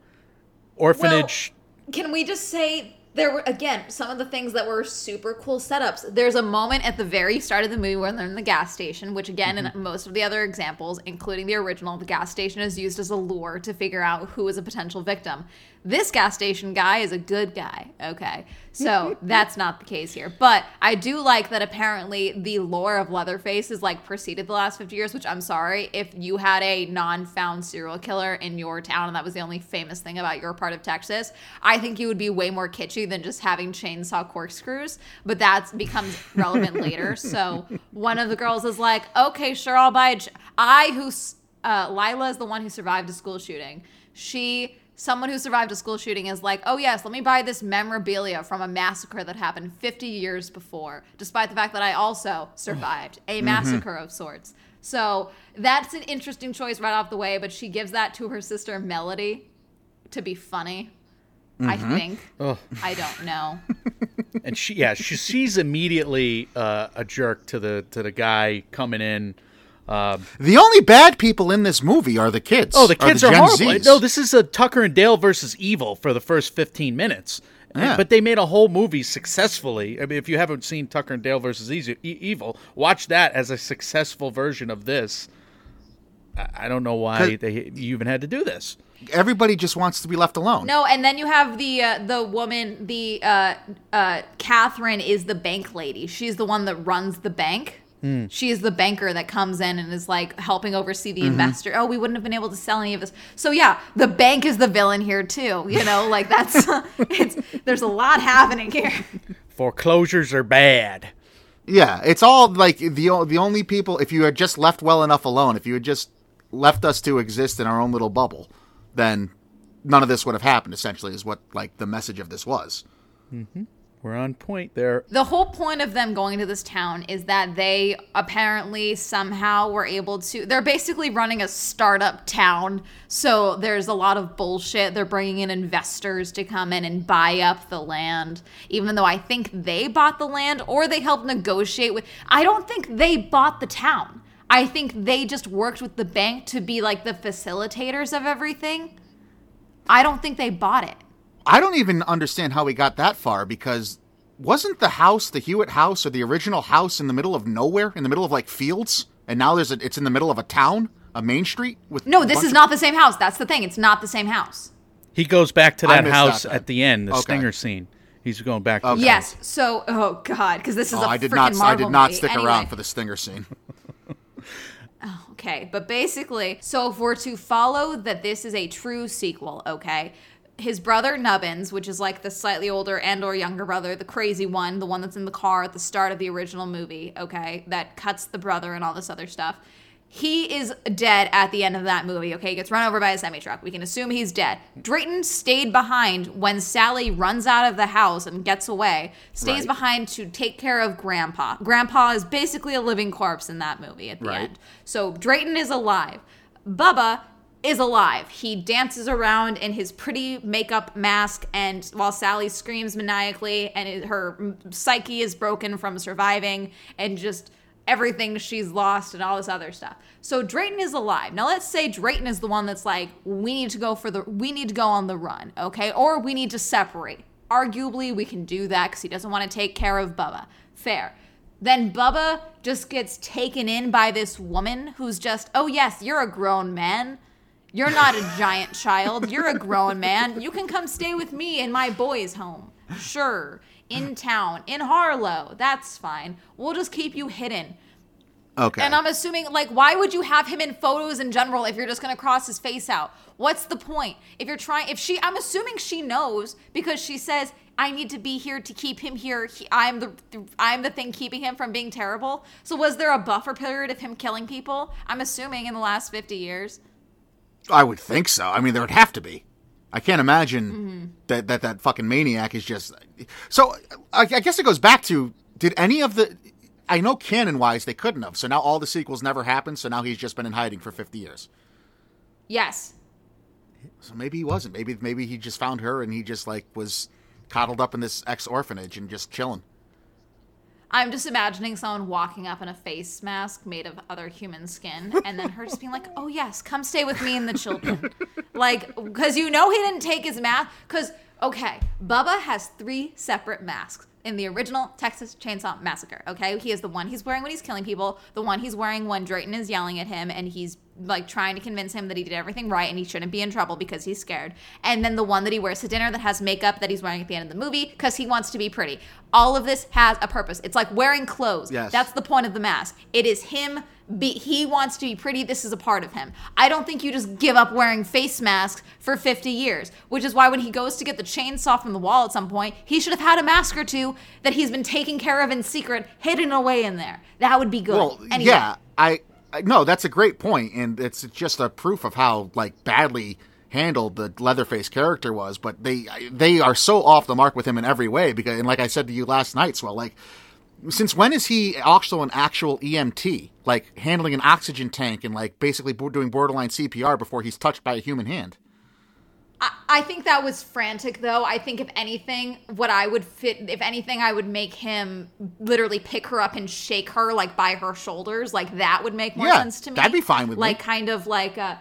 orphanage? Well, can we just say there were again some of the things that were super cool setups. There's a moment at the very start of the movie where they're in the gas station, which again, in most of the other examples, including the original, the gas station is used as a lure to figure out who is a potential victim. This gas station guy is a good guy. Okay. So that's not the case here. But I do like that apparently the lore of Leatherface is like preceded the last 50 years, which I'm sorry. If you had a non found serial killer in your town and that was the only famous thing about your part of Texas, I think you would be way more kitschy than just having chainsaw corkscrews. But that becomes relevant later. So one of the girls is like, okay, sure, I'll buy it. I, who, uh, Lila is the one who survived a school shooting. She someone who survived a school shooting is like, oh, yes, let me buy this memorabilia from a massacre that happened 50 years before, despite the fact that I also survived a massacre of sorts. So that's an interesting choice right off the way, but she gives that to her sister Melody to be funny. I think. I don't know. and she, yeah, she, she's immediately uh, a jerk to the to the guy coming in. Um, The only bad people in this movie are the kids. oh, the kids are, the are, Gen horrible. Zs. No, this is a Tucker and Dale versus Evil for the first 15 minutes. Yeah. But they made a whole movie successfully. I mean, if you haven't seen Tucker and Dale versus E- Evil, watch that as a successful version of this. I, I don't know why they you even had to do this. Everybody just wants to be left alone. No, and then you have the uh, the woman, the uh, uh, Catherine is the bank lady. She's the one that runs the bank. Mm. She is the banker that comes in and is like helping oversee the mm-hmm. investor. Oh, we wouldn't have been able to sell any of this. So yeah, the bank is the villain here too. You know, like that's it's there's a lot happening here. Foreclosures are bad. Yeah, it's all like the the only people. If you had just left well enough alone, if you had just left us to exist in our own little bubble, then none of this would have happened. Essentially, is what like the message of this was. Mm-hmm. We're on point there. The whole point of them going to this town is that they apparently somehow were able to. They're basically running a startup town. So there's a lot of bullshit. They're bringing in investors to come in and buy up the land, even though I think they bought the land or they helped negotiate with. I don't think they bought the town. I think they just worked with the bank to be like the facilitators of everything. I don't think they bought it. I don't even understand how we got that far because wasn't the house, the Hewitt house, or the original house in the middle of nowhere, in the middle of like fields, and now there's a, it's in the middle of a town, a main street with No, this is of- not the same house. That's the thing. It's not the same house. He goes back to that house that at the end, the Okay. stinger scene. He's going back to Okay. Yes. So, oh god, because this is Oh, a I did freaking not. I did not movie. stick Anyway, around for the stinger scene. Oh, okay, but basically, so if we're to follow that this is a true sequel, okay, his brother Nubbins, which is like the slightly older and or younger brother, the crazy one, the one that's in the car at the start of the original movie, okay, that cuts the brother and all this other stuff. He is dead at the end of that movie, okay? He gets run over by a semi truck. We can assume he's dead. Drayton stayed behind when Sally runs out of the house and gets away, stays Right. behind to take care of Grandpa. Grandpa is basically a living corpse in that movie at the Right. end. So Drayton is alive. Bubba is alive. He dances around in his pretty makeup mask, and while Sally screams maniacally, and her psyche is broken from surviving, and just everything she's lost, and all this other stuff. So Drayton is alive. Now let's say Drayton is the one that's like, we need to go for the, we need to go on the run, okay, or we need to separate. Arguably, we can do that because he doesn't want to take care of Bubba. Fair. Then Bubba just gets taken in by this woman who's just, oh, yes, you're a grown man. You're not a giant child. You're a grown man. You can come stay with me in my boys' home. Sure. In town, in Harlow. That's fine. We'll just keep you hidden. Okay. And I'm assuming, like, why would you have him in photos in general if you're just gonna cross his face out? What's the point? If you're trying, if she, I'm assuming she knows because she says, "I need to be here to keep him here. He, I'm the, I'm the thing keeping him from being terrible." So was there a buffer period of him killing people? I'm assuming in the last 50 years. I would think so. I mean, there would have to be. I can't imagine Mm-hmm. that, that that fucking maniac is just. So I, I guess it goes back to did any of the. I know canon wise they couldn't have. So now all the sequels never happened. So now he's just been in hiding for 50 years. Yes. So maybe he wasn't. Maybe maybe he just found her and he just like was coddled up in this ex orphanage and just chilling. I'm just imagining someone walking up in a face mask made of other human skin, and then her just being like, "Oh yes, come stay with me and the children," like because you know he didn't take his mask. Because okay, Bubba has three separate masks in the original Texas Chainsaw Massacre. Okay, he has the one he's wearing when he's killing people, the one he's wearing when Drayton is yelling at him and he's like trying to convince him that he did everything right and he shouldn't be in trouble because he's scared. And then the one that he wears to dinner that has makeup that he's wearing at the end of the movie because he wants to be pretty. All of this has a purpose. It's like wearing clothes. Yes. That's the point of the mask. It is him be he wants to be pretty. This is a part of him. I don't think you just give up wearing face masks for 50 years, which is why when he goes to get the chainsaw from the wall at some point, he should have had a mask or two that he's been taking care of in secret, hidden away in there. That would be good. Well, Anyway, yeah, I, I no, that's a great point, and it's just a proof of how like badly handled the Leatherface character was. But they they are so off the mark with him in every way because, and like I said to you last night, well, like since when is he also an actual EMT, like handling an oxygen tank and like basically doing borderline CPR before he's touched by a human hand? I think that was frantic, though. I think if anything, what I would fit, if anything, I would make him literally pick her up and shake her like by her shoulders. Like that would make more Yeah, sense to me. that'd be fine with me. like, kind of like a,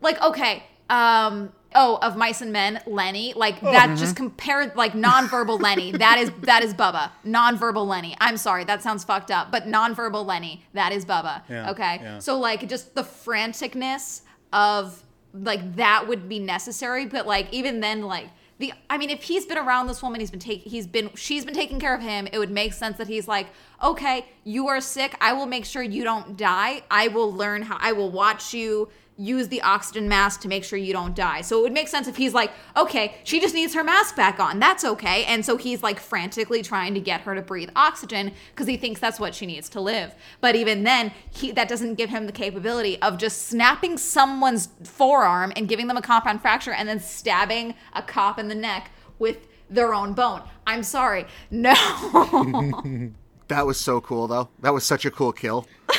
like okay, um, oh, of mice and men, Lenny. Like Oh, that. mm-hmm. Just compared, like nonverbal Lenny. That is that is Bubba. Nonverbal Lenny. I'm sorry, that sounds fucked up, but nonverbal Lenny. That is Bubba. Yeah, okay, yeah. so like just the franticness of like that would be necessary but like even then like the i mean if he's been around this woman he's been taking he's been she's been taking care of him it would make sense that he's like okay you are sick. I will make sure you don't die. I will learn how i will watch you use the oxygen mask to make sure you don't die. So it would make sense if he's like okay she just needs her mask back on. That's okay. And so he's like frantically trying to get her to breathe oxygen because he thinks that's what she needs to live. But even then he that doesn't give him the capability of just snapping someone's forearm and giving them a compound fracture and then stabbing a cop in the neck with their own bone. I'm sorry. No. That was so cool, though. That was such a cool kill.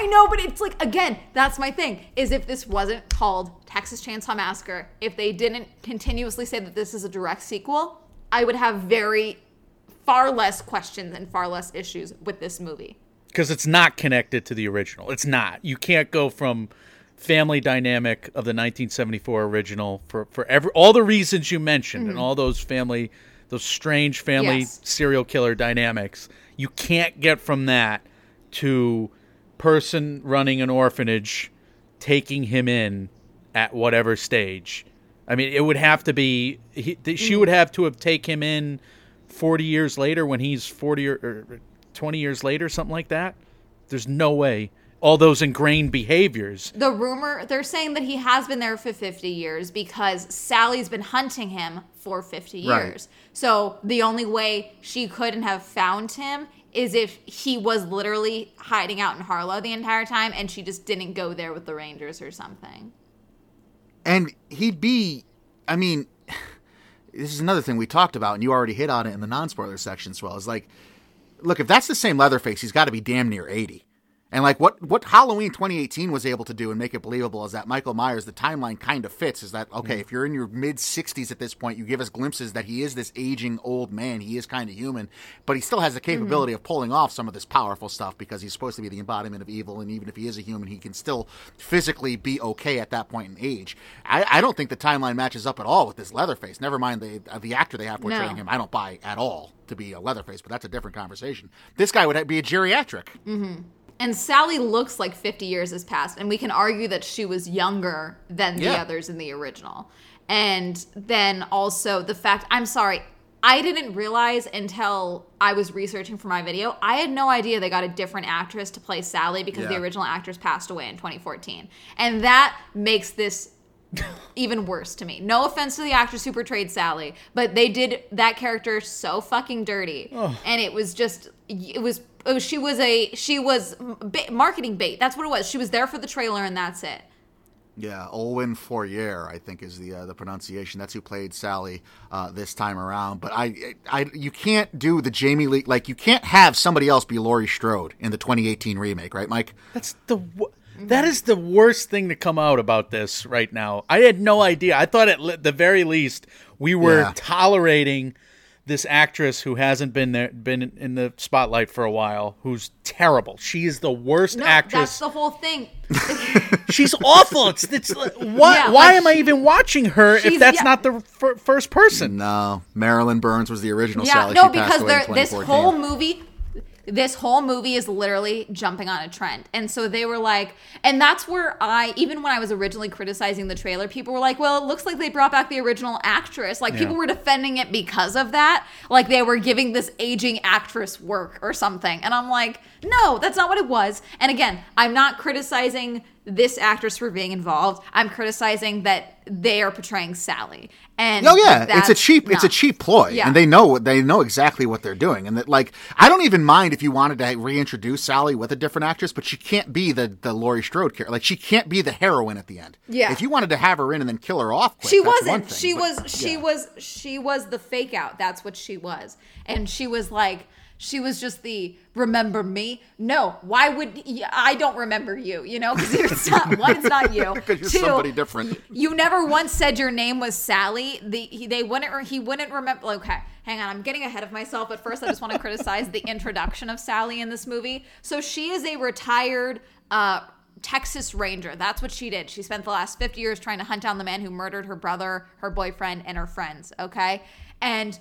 I know, but it's like again, that's my thing. Is if this wasn't called Texas Chainsaw Massacre, if they didn't continuously say that this is a direct sequel, I would have very far less questions and far less issues with this movie. because it's not connected to the original. It's not. You can't go from family dynamic of the 1974 original for for every all the reasons you mentioned and mm-hmm. all those family those strange family Yes. serial killer dynamics. You can't get from that to person running an orphanage taking him in at whatever stage. I mean, it would have to be he, she would have to have take him in 40 years later when he's 40 or, or 20 years later something like that. There's no way all those ingrained behaviors. The rumor they're saying that he has been there for 50 years because Sally's been hunting him for 50 Right. years. So the only way she couldn't have found him is if he was literally hiding out in Harlow the entire time and she just didn't go there with the Rangers or something. And he'd be, I mean, this is another thing we talked about, and you already hit on it in the non spoiler section as well. Is like, look, if that's the same Leatherface, he's got to be damn near 80. And like what what Halloween 2018 was able to do and make it believable is that Michael Myers, the timeline kind of fits. Is that okay? Mm. If you're in your mid 60s at this point, you give us glimpses that he is this aging old man. He is kind of human, but he still has the mm-hmm. capability of pulling off some of this powerful stuff because he's supposed to be the embodiment of evil. And even if he is a human, he can still physically be okay at that point in age. I, I don't think the timeline matches up at all with this Leatherface. Never mind the uh, the actor they have portraying No. him. I don't buy at all to be a Leatherface, but that's a different conversation. This guy would be a geriatric. Mm-hmm. And Sally looks like 50 years has passed, and we can argue that she was younger than the Yeah. others in the original. And then also the fact, I'm sorry, I didn't realize until I was researching for my video. I had no idea they got a different actress to play Sally because the Yeah. original actress passed away in 2014. And that makes this even worse to me. No offense to the actress who portrayed Sally, but they did that character so fucking dirty. And it was just it was it was, she was a she was ba- marketing bait. That's what it was. She was there for the trailer and that's it. Yeah, Olwen Fouéré, I think is the uh, the pronunciation. That's who played Sally uh, this time around. But I, I, you can't do the Jamie Lee like you can't have somebody else be Laurie Strode in the 2018 remake, right, Mike? That's the wo- that is the worst thing to come out about this right now. I had no idea. I thought at li- the very least we were Yeah. tolerating this actress who hasn't been there been in the spotlight for a while, who's terrible. She is the worst No, actress. that's the whole thing. She's awful. It's, it's like, why Yeah, why like am I even watching her if that's yeah. not the fir- first person? No, Marilyn Burns was the original Yeah, Sally. no, She because away in this whole movie, this whole movie is literally jumping on a trend, and so they were like, and that's where I, even when I was originally criticizing the trailer, people were like, well, it looks like they brought back the original actress. Like people were defending it because of that, like they were giving this aging actress work or something, and I'm like, no, that's not what it was. And again, I'm not criticizing this actress for being involved. I'm criticizing that they are portraying Sally. And Oh yeah, it's a cheap it's a cheap ploy, Yeah. and they know they know exactly what they're doing, and that like I don't even mind if you wanted to reintroduce Sally with a different actress, but she can't be the the Laurie Strode character. Like she can't be the heroine at the end. Yeah. if you wanted to have her in and then kill her off, quick, she wasn't thing, she but- was she was she was the fake out that's what she was and she was like she was just the remember me no why would I don't remember you you know because it's not one it's not you 'Cause you're Two, somebody different. you never once said your name was sally the he, they wouldn't he wouldn't remember okay hang on i'm getting ahead of myself but first i just want to criticize the introduction of sally in this movie so she is a retired uh Texas Ranger. That's what she did. She spent the last 50 years trying to hunt down the man who murdered her brother, her boyfriend, and her friends. Okay. And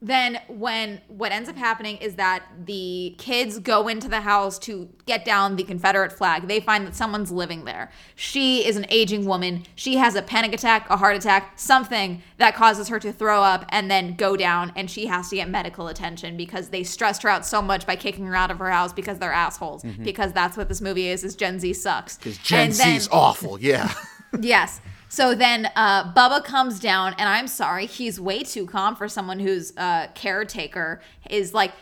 then when what ends up happening is that the kids go into the house to get down the Confederate flag. They find that someone's living there. She is an aging woman. She has a panic attack, a heart attack, something that causes her to throw up and then go down and she has to get medical attention because they stressed her out so much by kicking her out of her house because they're assholes. Mm-hmm. Because that's what this movie is is Gen Z sucks. Because Gen And then- Z's awful. Yeah. Yes. So then uh, Bubba comes down, and I'm sorry, he's way too calm for someone whose uh, caretaker. Is like,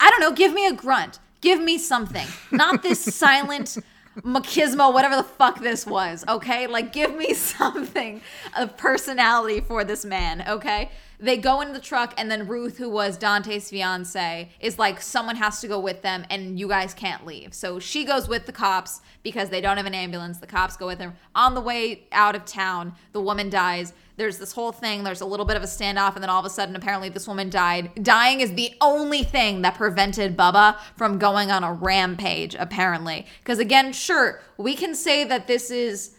I don't know, give me a grunt, give me something, not this silent machismo, whatever the fuck this was. Okay, like give me something of personality for this man. Okay. They go in the truck, and then Ruth, who was Dante's fiance, is like, someone has to go with them, and you guys can't leave. So she goes with the cops because they don't have an ambulance. The cops go with her. On the way out of town, the woman dies. There's this whole thing. There's a little bit of a standoff, and then all of a sudden, apparently, this woman died. Dying is the only thing that prevented Bubba from going on a rampage, apparently. Because, again, sure, we can say that this is.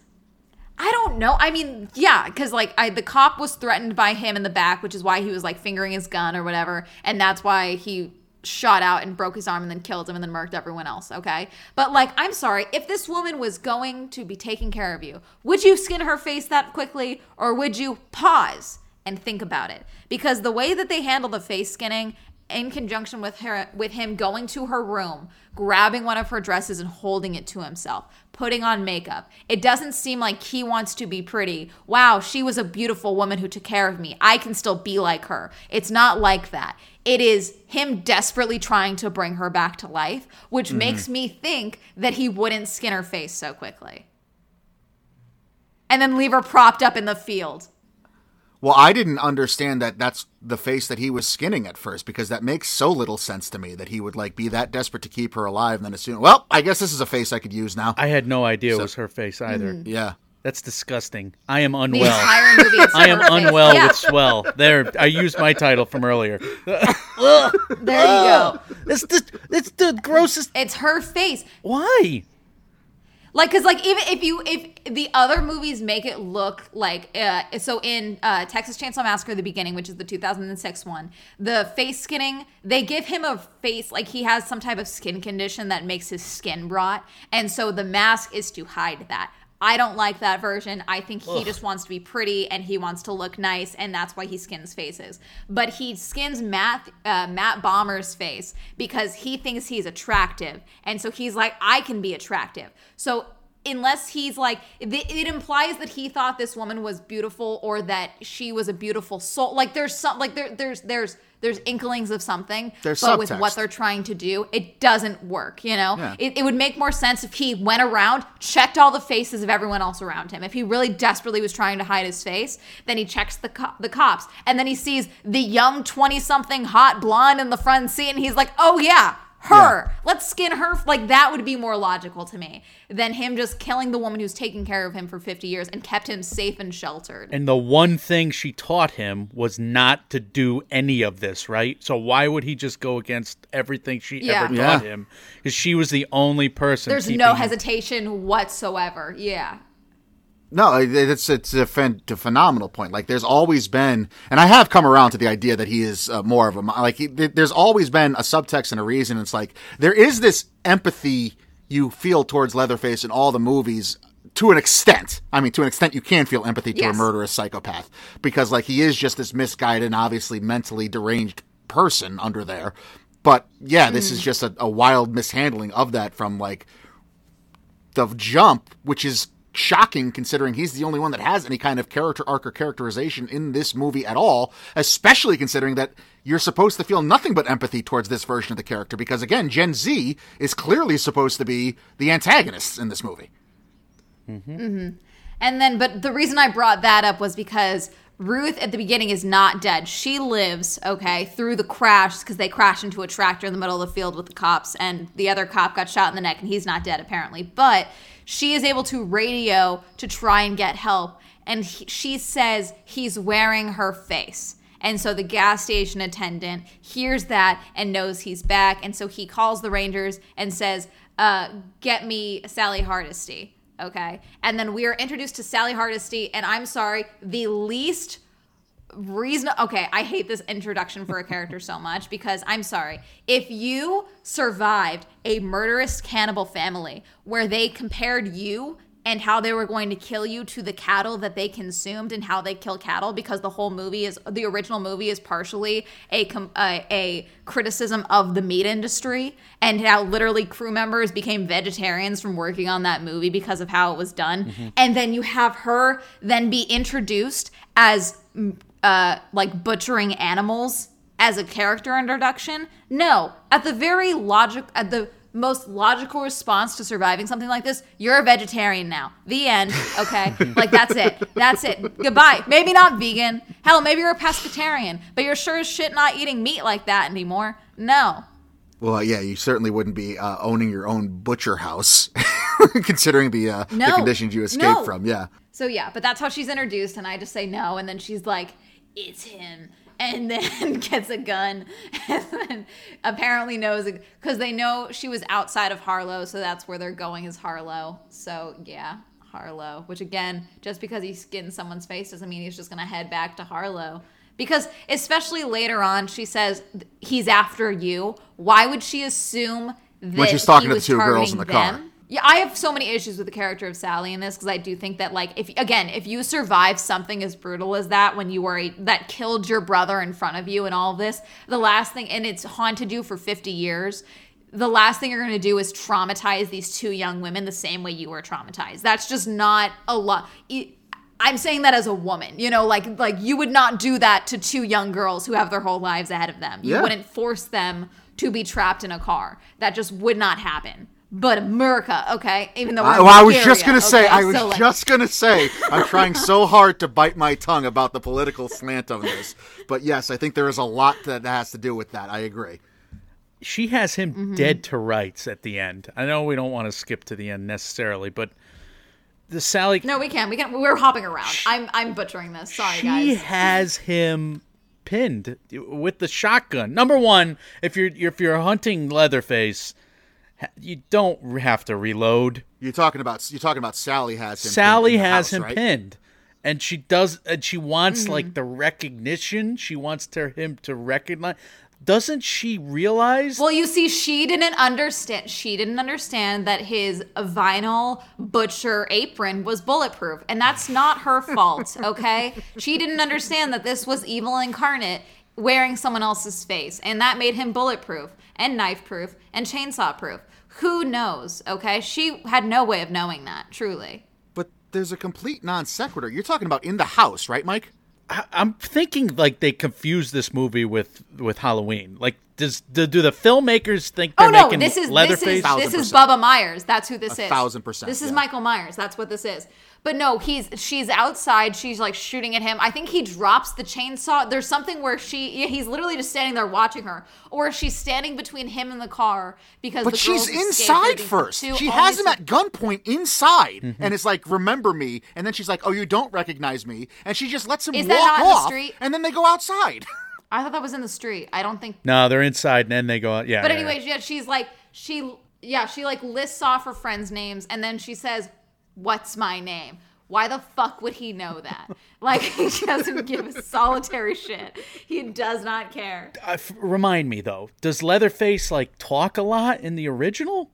I don't know. I mean, yeah, because like I, the cop was threatened by him in the back, which is why he was like fingering his gun or whatever, and that's why he shot out and broke his arm and then killed him and then murked everyone else. Okay, but like, I'm sorry, if this woman was going to be taking care of you, would you skin her face that quickly, or would you pause and think about it? Because the way that they handle the face skinning in conjunction with her with him going to her room grabbing one of her dresses and holding it to himself putting on makeup. It doesn't seem like he wants to be pretty. Wow she was a beautiful woman who took care of me. I can still be like her. It's not like that. It is him desperately trying to bring her back to life which mm-hmm. makes me think that he wouldn't skin her face so quickly. And then leave her propped up in the field Well, I didn't understand that that's the face that he was skinning at first because that makes so little sense to me that he would like be that desperate to keep her alive and then assume, well, I guess this is a face I could use now. I had no idea it was her face either. Mm-hmm. yeah. That's disgusting. I am the unwell. entire movie it's I am face. unwell Yeah, with swell. There, I used my title from earlier. there you go It's the it's the grossest. it's her face Why? Like because like even if you if the other movies make it look like uh so in uh texas chainsaw massacre the beginning which is the 2006 one the face skinning they give him a face like he has some type of skin condition that makes his skin rot and so the mask is to hide that I don't like that version. I think he just wants to be pretty and he wants to look nice, and that's why he skins faces. But he skins Matt uh, Matt Bomer's face because he thinks he's attractive, and so he's like, I can be attractive. So unless he's like, it, it implies that he thought this woman was beautiful or that she was a beautiful soul. Like there's some like there there's there's there's inklings of something, There's but with what they're trying to do, it doesn't work. You know, Yeah. it, it would make more sense if he went around, checked all the faces of everyone else around him. If he really desperately was trying to hide his face, then he checks the co- the cops, and then he sees the young twenty something hot blonde in the front seat, and he's like, "Oh yeah." Her, let's skin her. Like that would be more logical to me than him just killing the woman who's taken care of him for 50 years and kept him safe and sheltered. And the one thing she taught him was not to do any of this, right? So why would he just go against everything she Yeah. ever Yeah. taught him? Because she was the only person. There's keeping no him- hesitation whatsoever. Yeah. No, it's it's a, phen- a phenomenal point. Like, there's always been, and I have come around to the idea that he is uh, more of a like. He, there's always been a subtext and a reason. It's like there is this empathy you feel towards Leatherface in all the movies to an extent. I mean, to an extent, you can feel empathy to Yes. a murderous psychopath because, like, he is just this misguided and obviously mentally deranged person under there. But yeah, this is just a, a wild mishandling of that from like the jump, which is shocking considering he's the only one that has any kind of character arc or characterization in this movie at all, especially considering that you're supposed to feel nothing but empathy towards this version of the character because again, Gen Z is clearly supposed to be the antagonists in this movie. Mm-hmm. Mm-hmm. And then, but the reason I brought that up was because Ruth at the beginning is not dead. She lives, okay, through the crash because they crashed into a tractor in the middle of the field with the cops, and the other cop got shot in the neck, and he's not dead apparently. But she is able to radio to try and get help, and he, she says he's wearing her face. And so the gas station attendant hears that and knows he's back. And so he calls the Rangers and says, uh, Get me Sally Hardesty. Okay. And then we are introduced to Sally Hardesty. And I'm sorry, the least reason. Okay. I hate this introduction for a character so much because I'm sorry. If you survived a murderous cannibal family where they compared you and how they were going to kill you to the cattle that they consumed and how they kill cattle because the whole movie is the original movie is partially a com- a, a criticism of the meat industry and how literally crew members became vegetarians from working on that movie because of how it was done mm-hmm. and then you have her then be introduced as uh like butchering animals as a character introduction? No. At the very logic at the most logical response to surviving something like this you're a vegetarian now. The end. Okay? Like that's it. That's it. Goodbye. Maybe not vegan. Hell maybe you're a pescatarian but you're sure as shit not eating meat like that anymore. No. Well, yeah, you certainly wouldn't be uh, owning your own butcher house, considering the uh, the conditions you escaped No. from. Yeah, So yeah, but that's how she's introduced, and I just say no, and then she's like, "It's him," and then gets a gun, and then apparently knows because they know she was outside of Harlow, so that's where they're going is Harlow. So yeah, Harlow. Which again, just because he skinned someone's face doesn't mean he's just gonna head back to Harlow. Because especially later on, she says he's after you. Why would she assume that she's talking he to the two girls in the car. Yeah, I have so many issues with the character of Sally in this because I do think that like if again if you survive something as brutal as that when you were a, that killed your brother in front of you and all of this, the last thing and it's haunted you for 50 years. The last thing you're going to do is traumatize these two young women the same way you were traumatized. That's just not a lot. I'm saying that as a woman, you know, like like you would not do that to two young girls who have their whole lives ahead of them. You Yeah. wouldn't force them to be trapped in a car. That just would not happen. But America, okay, even though we're I, well, I was just gonna say. I was So, like, just gonna say, I'm trying so hard to bite my tongue about the political slant of this, but yes, I think there is a lot that has to do with that. I agree. she has him Mm-hmm. dead to rights at the end. I know we don't want to skip to the end necessarily, but the Sally No, we can. We can. We're hopping around. I'm I'm butchering this. Sorry, she guys. She has him pinned with the shotgun. Number one, if you're if you're hunting Leatherface, ha- you don't have to reload. You're talking about you're talking about Sally has him. Sally in the has house, him right? pinned, and she does and she wants Mm-hmm. like the recognition she wants to him to recognize doesn't she realize Well, you see, she didn't understand. She didn't understand that his vinyl butcher apron was bulletproof, and that's not her fault. Okay, she didn't understand that this was evil incarnate wearing someone else's face, and that made him bulletproof and knife proof and chainsaw proof. Who knows? Okay, she had no way of knowing that. Truly. But there's a complete non sequitur. You're talking about in the house, right, Mike? I, i'm thinking like they confuse this movie with with halloween like does do, do the filmmakers think they're Oh no, making this is this leatherface is this is percent. Bubba Myers. That's who this A is. thousand percent, This is yeah. Michael Myers. That's what this is. But no, he's she's outside. She's like shooting at him. I think he drops the chainsaw. There's something where she yeah, he's literally just standing there watching her, or she's standing between him and the car because. But the she's inside first. She has him at gunpoint inside, Mm-hmm. and it's like, "Remember me." And then she's like, "Oh, you don't recognize me," and she just lets him Is walk that not in the off, street? and then they go outside. I thought that was in the street. I don't think. no they're inside and then they go out yeah But yeah, anyways, yeah, she's like she yeah she like lists off her friends' names and then she says, "What's my name?" Why the fuck would he know that? Like he doesn't give a solitary shit. He does not care. Uh, f- remind me though does leatherface like talk a lot in the original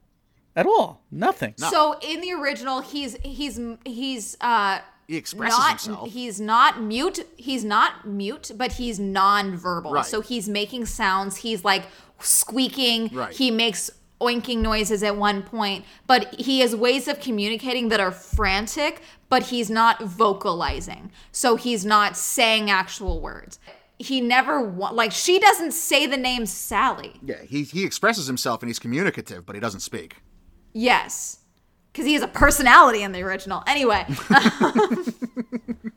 at all nothing So in the original, he's he's he's uh He expresses not himself. he's not mute. He's not mute, but he's non-verbal. Right. So he's making sounds. He's like squeaking. Right. He makes oinking noises at one point, but he has ways of communicating that are frantic, but he's not vocalizing. So he's not saying actual words. He never wa- like she doesn't say the name Sally. yeah, he he expresses himself and he's communicative, but he doesn't speak. Yes. Because he has a personality in the original. Anyway.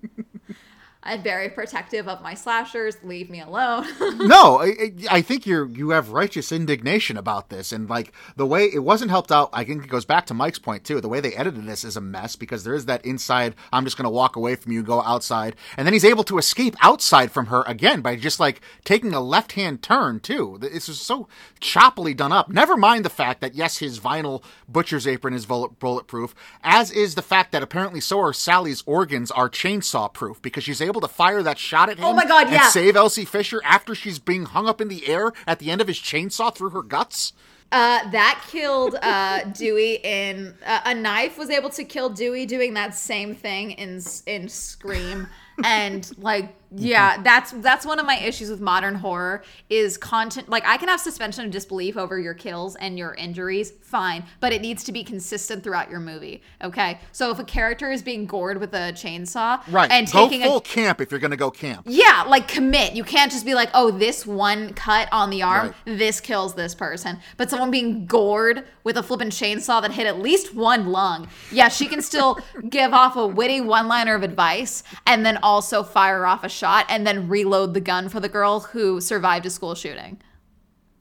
I'm very protective of my slashers. Leave me alone. no, I, I think you're you have righteous indignation about this, and like the way it wasn't helped out. I think it goes back to Mike's point too. The way they edited this is a mess because there is that inside. I'm just going to walk away from you, go outside, and then he's able to escape outside from her again by just like taking a left hand turn too. This is so choppily done up. Never mind the fact that yes, his vinyl butcher's apron is bulletproof, as is the fact that apparently so are Sally's organs are chainsaw proof because she's able to fire that shot at him. Oh my God, and yeah. save Elsie Fisher after she's being hung up in the air at the end of his chainsaw through her guts. Uh, that killed uh, Dewey in uh, a knife was able to kill Dewey doing that same thing in in Scream, and like yeah, that's that's one of my issues with modern horror is content. Like I can have suspension of disbelief over your kills and your injuries, fine, but it needs to be consistent throughout your movie. Okay, so if a character is being gored with a chainsaw, Right. and go taking full a camp if you're going to go camp. yeah, like commit. You can't just be like, oh, this one cut on the arm, Right. this kills this person. But someone being gored with a flippin' chainsaw that hit at least one lung. Yeah, she can still give off a witty one liner of advice and then also fire off a shot and then reload the gun for the girl who survived a school shooting.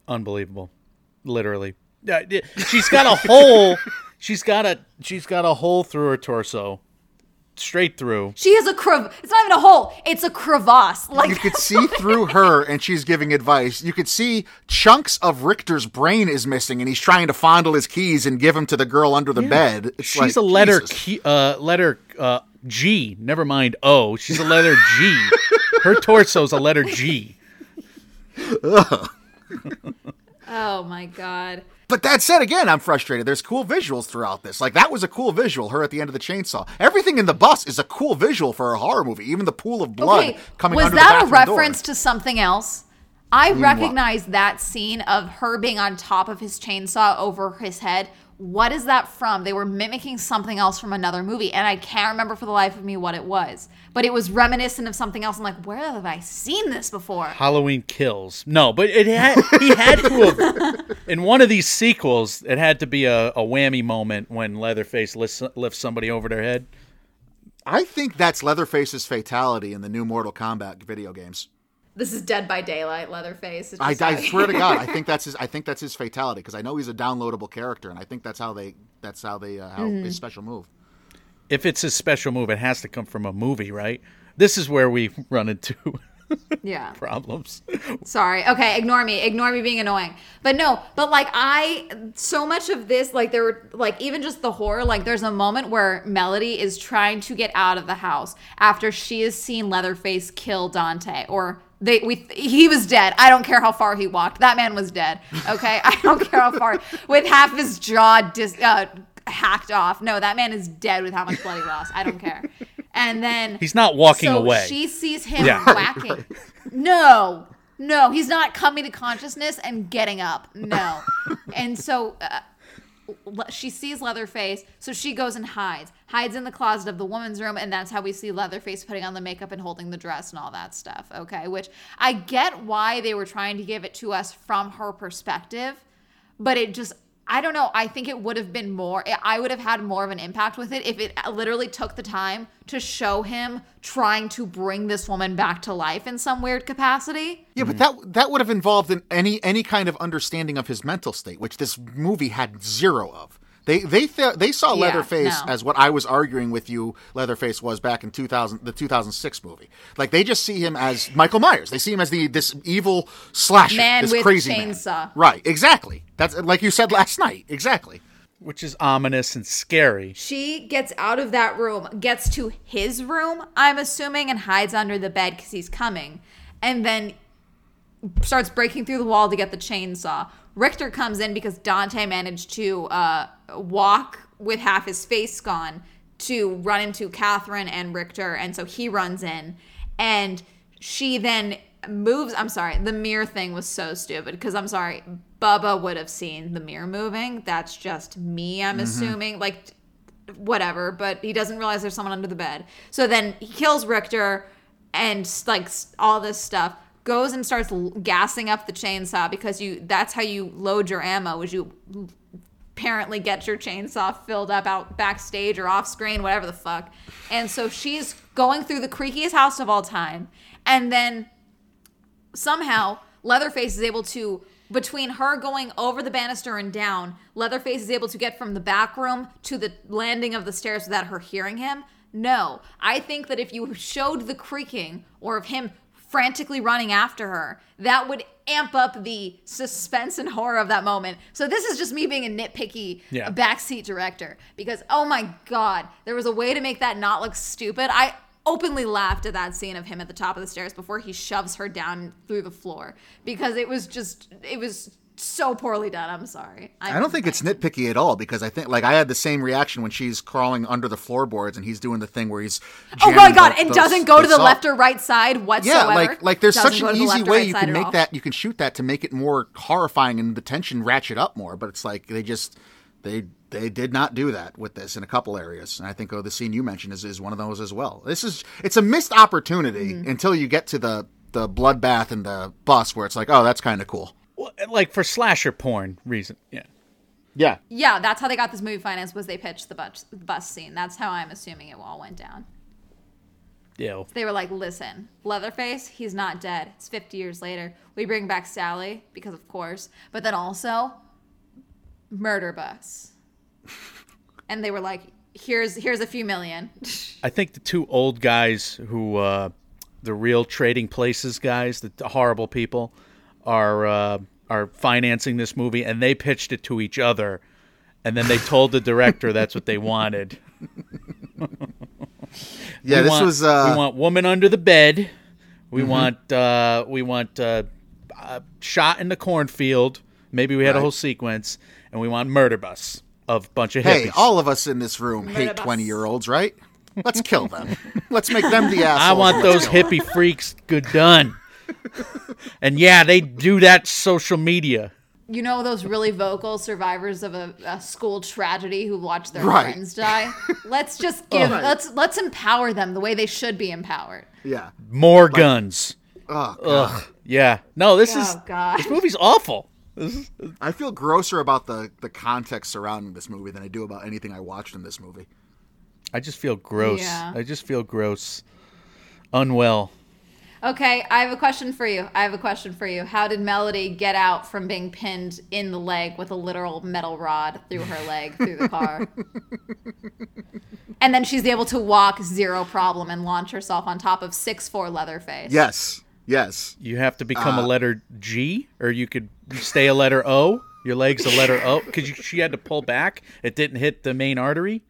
unbelievable literally Yeah, yeah, she's got a hole she's got a she's got a hole through her torso straight through She has a crev. It's not even a hole. It's a crevasse. Like You could see through her and she's giving advice. You could see chunks of Richter's brain is missing and he's trying to fondle his keys and give them to the girl under the bed. It's she's like, a letter key, uh letter uh G never mind O she's a letter G her torso's a letter G oh my god. But that said, again, I'm frustrated. There's cool visuals throughout this. Like that was a cool visual. Her at the end of the chainsaw. Everything in the bus is a cool visual for a horror movie. Even the pool of blood Okay, coming was that a bathroom door. reference to something else? I mm, recognize that scene of her being on top of his chainsaw over his head. What is that from? They were mimicking something else from another movie, and I can't remember for the life of me what it was. But it was reminiscent of something else. I'm like, where have I seen this before? Halloween Kills. No, but it had he had to have in one of these sequels. It had to be a, a whammy moment when Leatherface lifts, lifts somebody over their head. I think that's Leatherface's fatality in the new Mortal Kombat video games. This is Dead by Daylight, Leatherface. I, I swear to God, I think that's his. I think that's his fatality because I know he's a downloadable character, and I think that's how they. That's how they. Uh, how Mm-hmm. his special move. If it's a special move, it has to come from a movie, right? This is where we run into Yeah. problems. Sorry. Okay, ignore me. Ignore me being annoying. But no, but like I so much of this like there were like even just the horror like there's a moment where Melody is trying to get out of the house after she has seen Leatherface kill Dante or they we he was dead. I don't care how far he walked. That man was dead. Okay? I don't care how far with half his jaw dis, uh, hacked off. No, that man is dead with how much blood he lost. I don't care. And then He's not walking so away. She sees him Yeah. whacking. No, no, he's not coming to consciousness and getting up. No. and so uh, le- she sees Leatherface, so she goes and hides. Hides in the closet of the woman's room, and that's how we see Leatherface putting on the makeup and holding the dress and all that stuff. Okay, which I get why they were trying to give it to us from her perspective, but it just. I don't know. I think it would have been more. Eh, I would have had more of an impact with it if it uh, literally took the time to show him trying to bring this woman back to life in some weird capacity. Yeah, but mm-hmm. that that would have involved in any any kind of understanding of his mental state, which this movie had zero of. They they th- they saw Yeah, Leatherface no. as what I was arguing with you. Leatherface was back in two thousand the two thousand six movie. Like they just see him as Michael Myers. They see him as the this evil slasher, Man this with crazy man. Right, exactly. That's like you said last night. Exactly. which is ominous and scary. She gets out of that room, gets to his room, I'm assuming, and hides under the bed because he's coming. And then starts breaking through the wall to get the chainsaw. Richter comes in because Dante managed to uh, walk with half his face gone to run into Catherine and Richter. And so he runs in. And she then moves. I'm sorry, the mirror thing was so stupid because I'm sorry, Bubba would have seen the mirror moving. That's just me, I'm mm-hmm. assuming. Like, whatever, but he doesn't realize there's someone under the bed. So then he kills Richter and like all this stuff. Goes and starts gassing up the chainsaw because you that's how you load your ammo is you apparently get your chainsaw filled up out backstage or off screen, whatever the fuck. And so she's going through the creakiest house of all time. And then somehow Leatherface is able to between her going over the banister and down, Leatherface is able to get from the back room to the landing of the stairs without her hearing him. No, I think that if you showed the creaking or of him frantically running after her, that would amp up the suspense and horror of that moment. So this is just me being a nitpicky Yeah. backseat director because oh my god, there was a way to make that not look stupid. I openly laughed at that scene of him at the top of the stairs before he shoves her down through the floor because it was just it was so poorly done. I'm sorry. I'm, I don't think it's nitpicky at all because I think like I had the same reaction when she's crawling under the floorboards and he's doing the thing where he's Oh my god! the- and the- doesn't go to the left or right side whatsoever. Yeah, like like there's Doesn't such an easy way right you can make that you can shoot that to make it more horrifying and the tension ratchet up more, but it's like they just they they did not do that with this in a couple areas. And I think oh the scene you mentioned is, is one of those as well. This is it's a missed opportunity Mm-hmm. until you get to the the bloodbath and the bus where it's like, oh, that's kind of cool. Well, like for slasher porn reason. Yeah. Yeah. Yeah, that's how they got this movie financed. Was they pitched the bus, bus scene? That's how I'm assuming it all went down. Yeah. They were like, "Listen, Leatherface, he's not dead. It's 50 years later. We bring back Sally because, of course, but then also murder bus." and they were like, "Here's here's a few million. I think the two old guys who, uh, the real trading places guys, the, the horrible people, are uh, are financing this movie, and they pitched it to each other, and then they told the director that's what they wanted. Yeah, we this want, was uh we want woman under the bed. We want uh, we want uh, uh, shot in the cornfield. Maybe we had a whole sequence, and we want murder bus of bunch of Hey, all of us in this room Murder hate 20 year olds, right? Let's kill them. Let's make them the assholes. I want those go. hippie freaks good done. and yeah, they do that social media. you know those really vocal survivors of a, a school tragedy who watch their Right. friends die. Let's just give let's let's empower them the way they should be empowered. Yeah. More guns. Oh, God. Ugh. Yeah. No, this is Oh God. this movie's awful. Is, I feel grosser about the, the context surrounding this movie than I do about anything I watched in this movie. I just feel gross. Yeah. I just feel gross. Unwell. Okay, I have a question for you. I have a question for you. How did Melody get out from being pinned in the leg with a literal metal rod through her leg through the car? and then she's able to walk zero problem and launch herself on top of six four Leatherface. Yes. Yes. You have to become Uh, a letter G, or you could stay a letter O. Your leg's a letter O because she had to pull back. It didn't hit the main artery.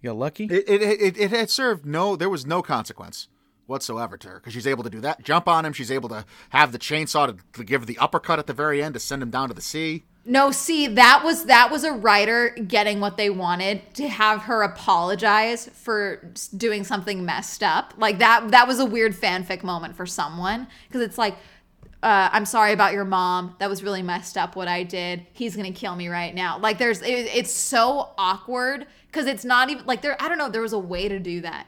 You got lucky. It it it, it had served no. There was no consequence whatsoever to her because she's able to do that. Jump on him. She's able to have the chainsaw to, to give the uppercut at the very end to send him down to the sea. No, see, that was that was a writer getting what they wanted to have her apologize for doing something messed up. Like that that was a weird fanfic moment for someone because it's like uh, I'm sorry about your mom. That was really messed up what I did. He's to kill me right now. Like there's it, it's so awkward cuz it's not even like there I don't know there was a way to do that.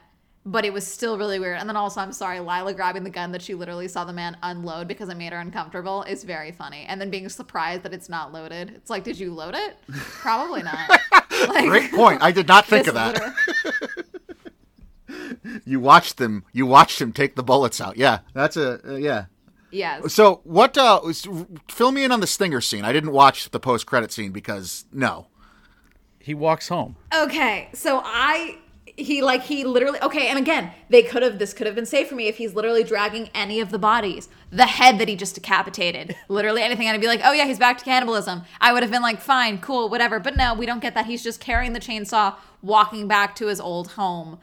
But it was still really weird. And then also, I'm sorry, Lila grabbing the gun that she literally saw the man unload because it made her uncomfortable is very funny. And then being surprised that it's not loaded. It's like, did you load it? Probably not. Like, Great point. I did not think of that. You watched them. You watched him take the bullets out. Yeah, that's a uh, yeah. Yes. So what? Uh, was- fill me in on the stinger scene. I didn't watch the post credit scene because no. he walks home. Okay, so I he like he literally okay, and again, they could have this could have been safe for me if he's literally dragging any of the bodies. The head that he just decapitated. Literally anything, and I'd be like, oh yeah, he's back to cannibalism. I would have been like, fine, cool, whatever. But no, we don't get that. He's just carrying the chainsaw, walking back to his old home,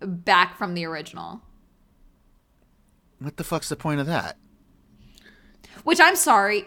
back from the original. What the fuck's the point of that? Which I'm sorry,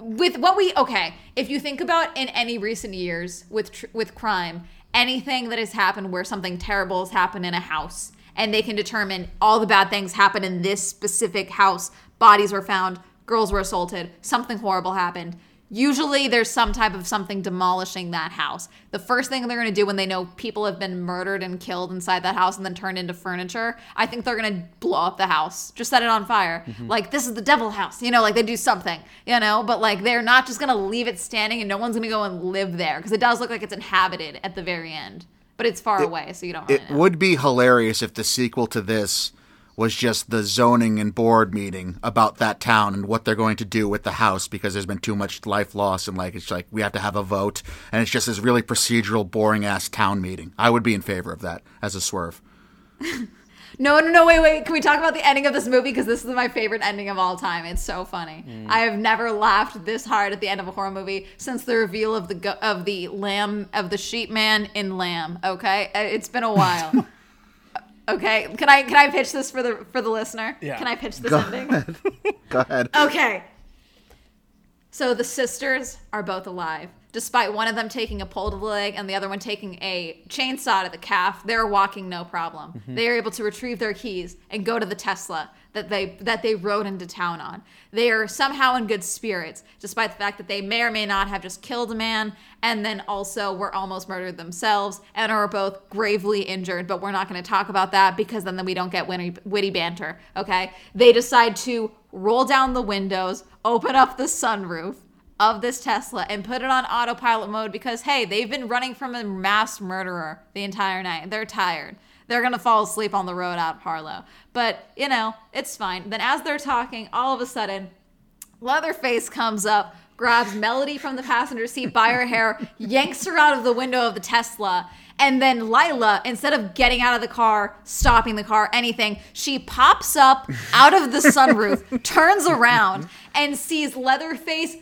with what we okay, if you think about in any recent years with tr- with crime, anything that has happened where something terrible has happened in a house and they can determine all the bad things happened in this specific house, bodies were found, girls were assaulted, something horrible happened. Usually there's some type of something demolishing that house. The first thing they're going to do when they know people have been murdered and killed inside that house and then turned into furniture, I think they're going to blow up the house. Just set it on fire. Mm-hmm. Like this is the devil house, you know, like they do something, you know, but like they're not just going to leave it standing and no one's going to go and live there because it does look like it's inhabited at the very end. But it's far away, so you don't really It know. would be hilarious if the sequel to this was just the zoning and board meeting about that town and what they're going to do with the house because there's been too much life loss and like it's like we have to have a vote and it's just this really procedural boring ass town meeting. I would be in favor of that as a swerve. No, no, no, wait, wait. Can we talk about the ending of this movie? Because this is my favorite ending of all time. It's so funny. I have never laughed this hard at the end of a horror movie since the reveal of the go- of the lamb of the sheep man in Lamb. Okay, Uh, it's been a while. okay, can I can I pitch this for the for the listener? Yeah. Can I pitch this ending? Go ahead. Okay. So the sisters are both alive. Despite one of them taking a pole to the leg and the other one taking a chainsaw to the calf, they're walking no problem. Mm-hmm. They are able to retrieve their keys and go to the Tesla that they that they rode into town on. They are somehow in good spirits, despite the fact that they may or may not have just killed a man and then also were almost murdered themselves and are both gravely injured. But we're not going to talk about that because then, then we don't get witty, witty banter. Okay? They decide to roll down the windows, open up the sunroof of this Tesla and put it on autopilot mode because hey, they've been running from a mass murderer the entire night. They're tired. They're gonna fall asleep on the road out of Harlow. But you know, it's fine. Then as they're talking, all of a sudden, Leatherface comes up, grabs Melody from the passenger seat by her hair, yanks her out of the window of the Tesla. And then Lila, instead of getting out of the car, stopping the car, anything, she pops up out of the sunroof, turns around, and sees Leatherface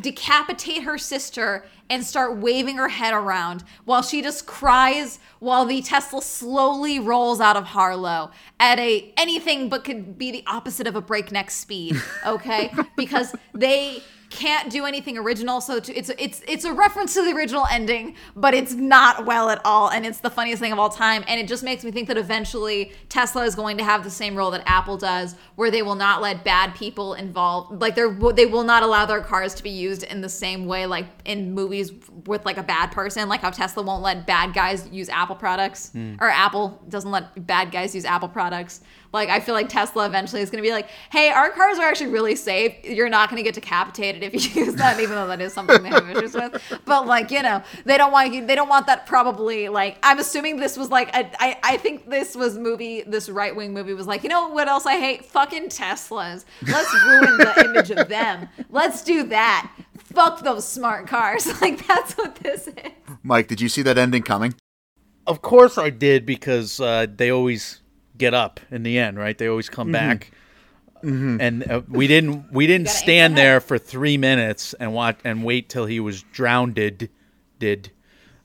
decapitate her sister and start waving her head around while she just cries while the Tesla slowly rolls out of Harlow at a anything but could be the opposite of a breakneck speed, okay? because they can't do anything original so to, it's it's it's a reference to the original ending but it's not well at all and it's the funniest thing of all time and it just makes me think that eventually Tesla is going to have the same role that Apple does where they will not let bad people involved like they're they will not allow their cars to be used in the same way like in movies with like a bad person like how Tesla won't let bad guys use Apple products hmm. or Apple doesn't let bad guys use Apple products like I feel like Tesla eventually is going to be like, "Hey, our cars are actually really safe. You're not going to get decapitated if you use that, even though that is something they have issues with." But like you know, they don't want you. They don't want that. Probably like I'm assuming this was like a, I I think this was movie. This right wing movie was like, you know what else I hate? Fucking Teslas. Let's ruin the image of them. Let's do that. Fuck those smart cars. Like that's what this is. Mike, did you see that ending coming? Of course I did because uh, they always get up in the end, right? They always come back. and uh, we didn't we didn't stand there for three minutes and watch and wait till he was drowned. Did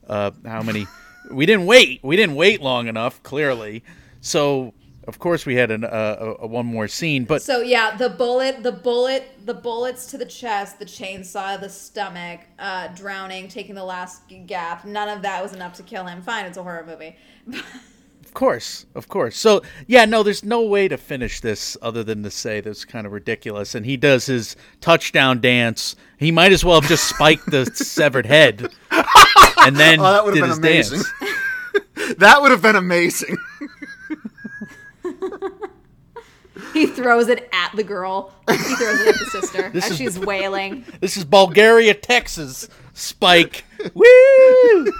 uh, how many? we didn't wait. We didn't wait long enough. Clearly, so of course we had an, uh, a, a one more scene. But So yeah, the bullet, the bullet, the bullets to the chest, the chainsaw, the stomach, uh, drowning, taking the last gap. None of that was enough to kill him. Fine, it's a horror movie. Of course, of course. So yeah, no, there's no way to finish this other than to say that's kind of ridiculous. And he does his touchdown dance. He might as well have just spiked the severed head, and then Oh, that would did have his been amazing. dance. that would have been amazing. He throws it at the girl. He throws it at the sister as is- she's wailing. This is Bulgaria, Texas. Spike. Woo!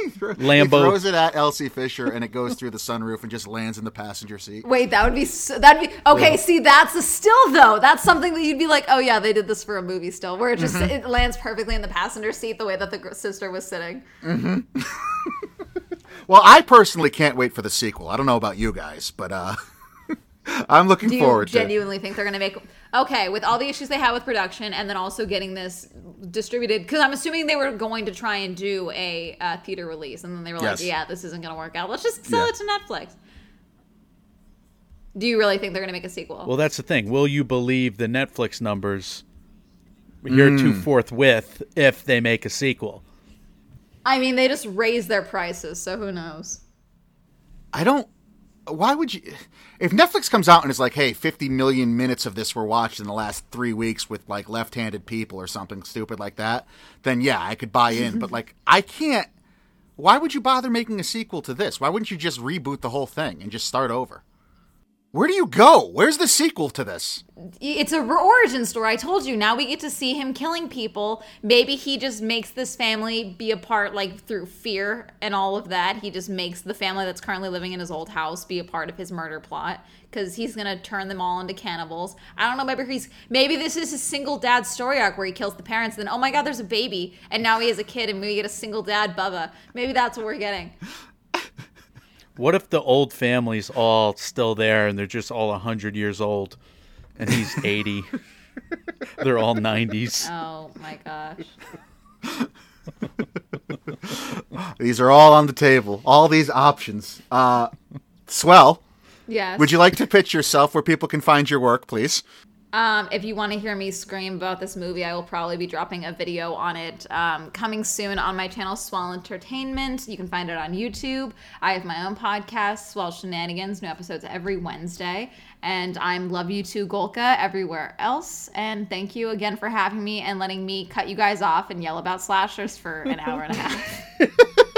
He Lambo. throws it at Elsie Fisher, and it goes through the sunroof and just lands in the passenger seat. Wait, that would be so, that'd be okay. See, that's a still though. That's something that you'd be like, oh yeah, they did this for a movie still, where it just it lands perfectly in the passenger seat the way that the sister was sitting. Well, I personally can't wait for the sequel. I don't know about you guys, but uh, I'm looking Do you forward to. Do you genuinely think they're going to make okay with all the issues they had with production and then also getting this distributed? Because I'm assuming they were going to try and do a uh, theater release, and then they were Yes. like, yeah, this isn't going to work out. Let's just sell Yeah. it to Netflix. Do you really think they're going to make a sequel? Well, that's the thing. Will you believe the Netflix numbers here to forthwith if they make a sequel? I mean, they just raised their prices, so who knows? I don't. Why would you? If Netflix comes out and is like, "Hey, 50 million minutes of this were watched in the last three weeks with like left-handed people or something stupid like that," then yeah, I could buy in. but like, I can't. Why would you bother making a sequel to this? Why wouldn't you just reboot the whole thing and just start over? Where do you go? Where's the sequel to this? It's a origin story. I told you. Now we get to see him killing people. Maybe he just makes this family be a part, like through fear and all of that. He just makes the family that's currently living in his old house be a part of his murder plot because he's gonna turn them all into cannibals. I don't know. Maybe he's maybe this is his single dad story arc where he kills the parents. Then oh my god, there's a baby, and now he has a kid, and we get a single dad Bubba. Maybe that's what we're getting. What if the old family's all still there and they're just all 100 years old and he's 80? they're all 90s. Oh my gosh. These are all on the table. All these options. Uh, swell. Yes. Would you like to pitch yourself where people can find your work, please? Um, if you want to hear me scream about this movie, I will probably be dropping a video on it um, coming soon on my channel, Swell Entertainment. You can find it on YouTube. I have my own podcast, Swell Shenanigans, new episodes every Wednesday. And I'm Love You Too Golka everywhere else. And thank you again for having me and letting me cut you guys off and yell about slashers for an hour and a half.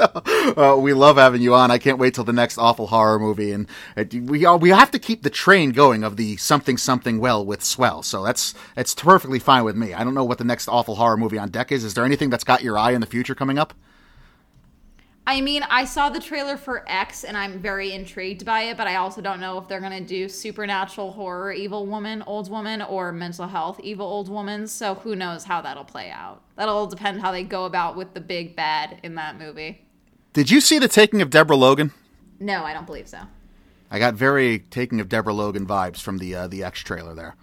Uh, we love having you on. I can't wait till the next awful horror movie, and uh, we all, we have to keep the train going of the something something well with swell. So that's that's perfectly fine with me. I don't know what the next awful horror movie on deck is. Is there anything that's got your eye in the future coming up? I mean, I saw the trailer for X and I'm very intrigued by it, but I also don't know if they're going to do supernatural horror evil woman, old woman, or mental health evil old woman. So who knows how that'll play out. That'll depend how they go about with the big bad in that movie. Did you see the Taking of Deborah Logan? No, I don't believe so. I got very Taking of Deborah Logan vibes from the uh, the X trailer there.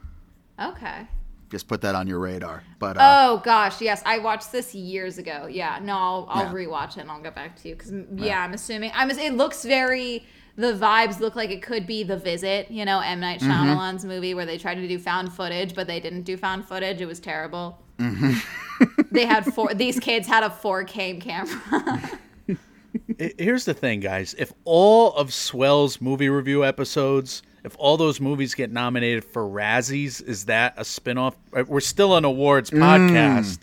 Okay. Just put that on your radar. But uh, Oh gosh, yes, I watched this years ago. Yeah, no, I'll, I'll Yeah. rewatch it and I'll get back to you because yeah, I'm assuming I'm. It looks very. The vibes look like it could be The Visit, you know, M Night Shyamalan's movie where they tried to do found footage, but they didn't do found footage. It was terrible. they had four. These kids had a 4K camera. Here's the thing, guys. If all of Swell's movie review episodes, if all those movies get nominated for Razzies, is that a spinoff? Uh, We're still an awards podcast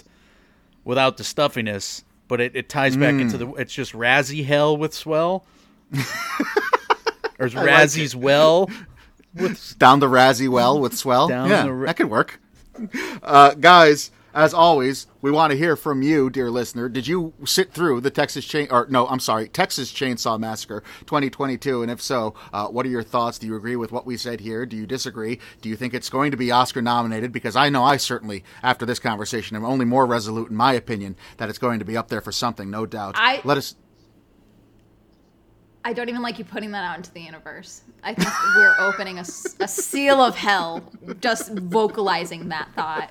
without the stuffiness, but it, it ties back into the. It's just Razzie hell with Swell. or is Razzie's well with down the Razzie well with swell. Yeah, ra- that could work. Uh, guys, as always, we want to hear from you, dear listener. Did you sit through the Texas chain or no? I'm sorry, Texas Chainsaw Massacre 2022, and if so, uh, what are your thoughts? Do you agree with what we said here? Do you disagree? Do you think it's going to be Oscar nominated? Because I know I certainly, after this conversation, am only more resolute in my opinion that it's going to be up there for something, no doubt. I- Let us. I don't even like you putting that out into the universe. I think we're opening a seal of hell just vocalizing that thought.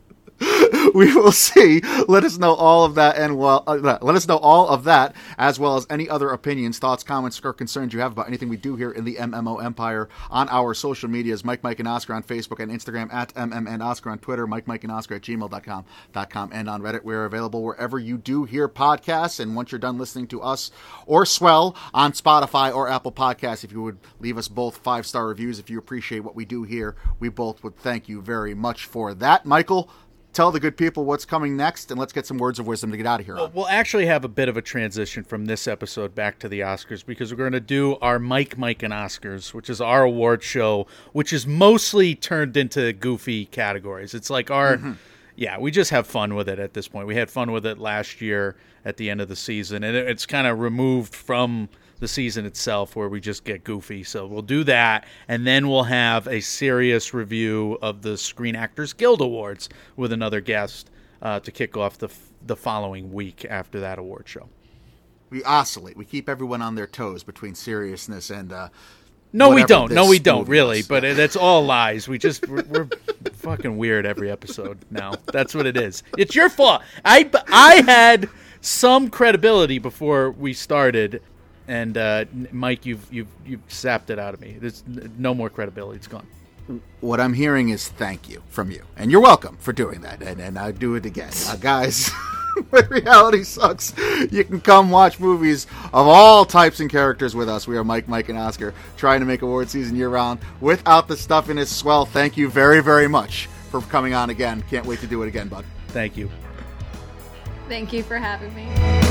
we will see. Let us know all of that, and well, uh, let us know all of that, as well as any other opinions, thoughts, comments, or concerns you have about anything we do here in the MMO Empire on our social medias. Mike, Mike, and Oscar on Facebook and Instagram at MM and Oscar on Twitter. Mike, Mike, and Oscar at gmail.com .com, and on Reddit. We're available wherever you do hear podcasts. And once you're done listening to us or Swell on Spotify or Apple Podcasts, if you would leave us both five star reviews, if you appreciate what we do here, we both would thank you very much for that. Michael tell the good people what's coming next, and let's get some words of wisdom to get out of here. on. We'll actually have a bit of a transition from this episode back to the Oscars because we're going to do our Mike, Mike, and Oscars, which is our award show, which is mostly turned into goofy categories. It's like our, mm-hmm. yeah, we just have fun with it at this point. We had fun with it last year at the end of the season, and it's kind of removed from the season itself where we just get goofy. So we'll do that, and then we'll have a serious review of the Screen Actors Guild Awards with another guest uh, to kick off the f- the following week after that award show. we oscillate. We keep everyone on their toes between seriousness and. Uh, No, we don't. No, we don't really. was. But that's all lies. We just we're, we're fucking weird every episode now. That's what it is. It's your fault. I I had some credibility before we started, and uh, Mike, you've you've you've sapped it out of me. There's no more credibility. It's gone. what I'm hearing is thank you from you, and you're welcome for doing that. And, and I do it again, uh, guys. when reality sucks, you can come watch movies of all types and characters with us. We are Mike, Mike, and Oscar, trying to make award season year round without the stuffiness. Swell, thank you very, very much for coming on again. Can't wait to do it again, bud. Thank you. Thank you for having me.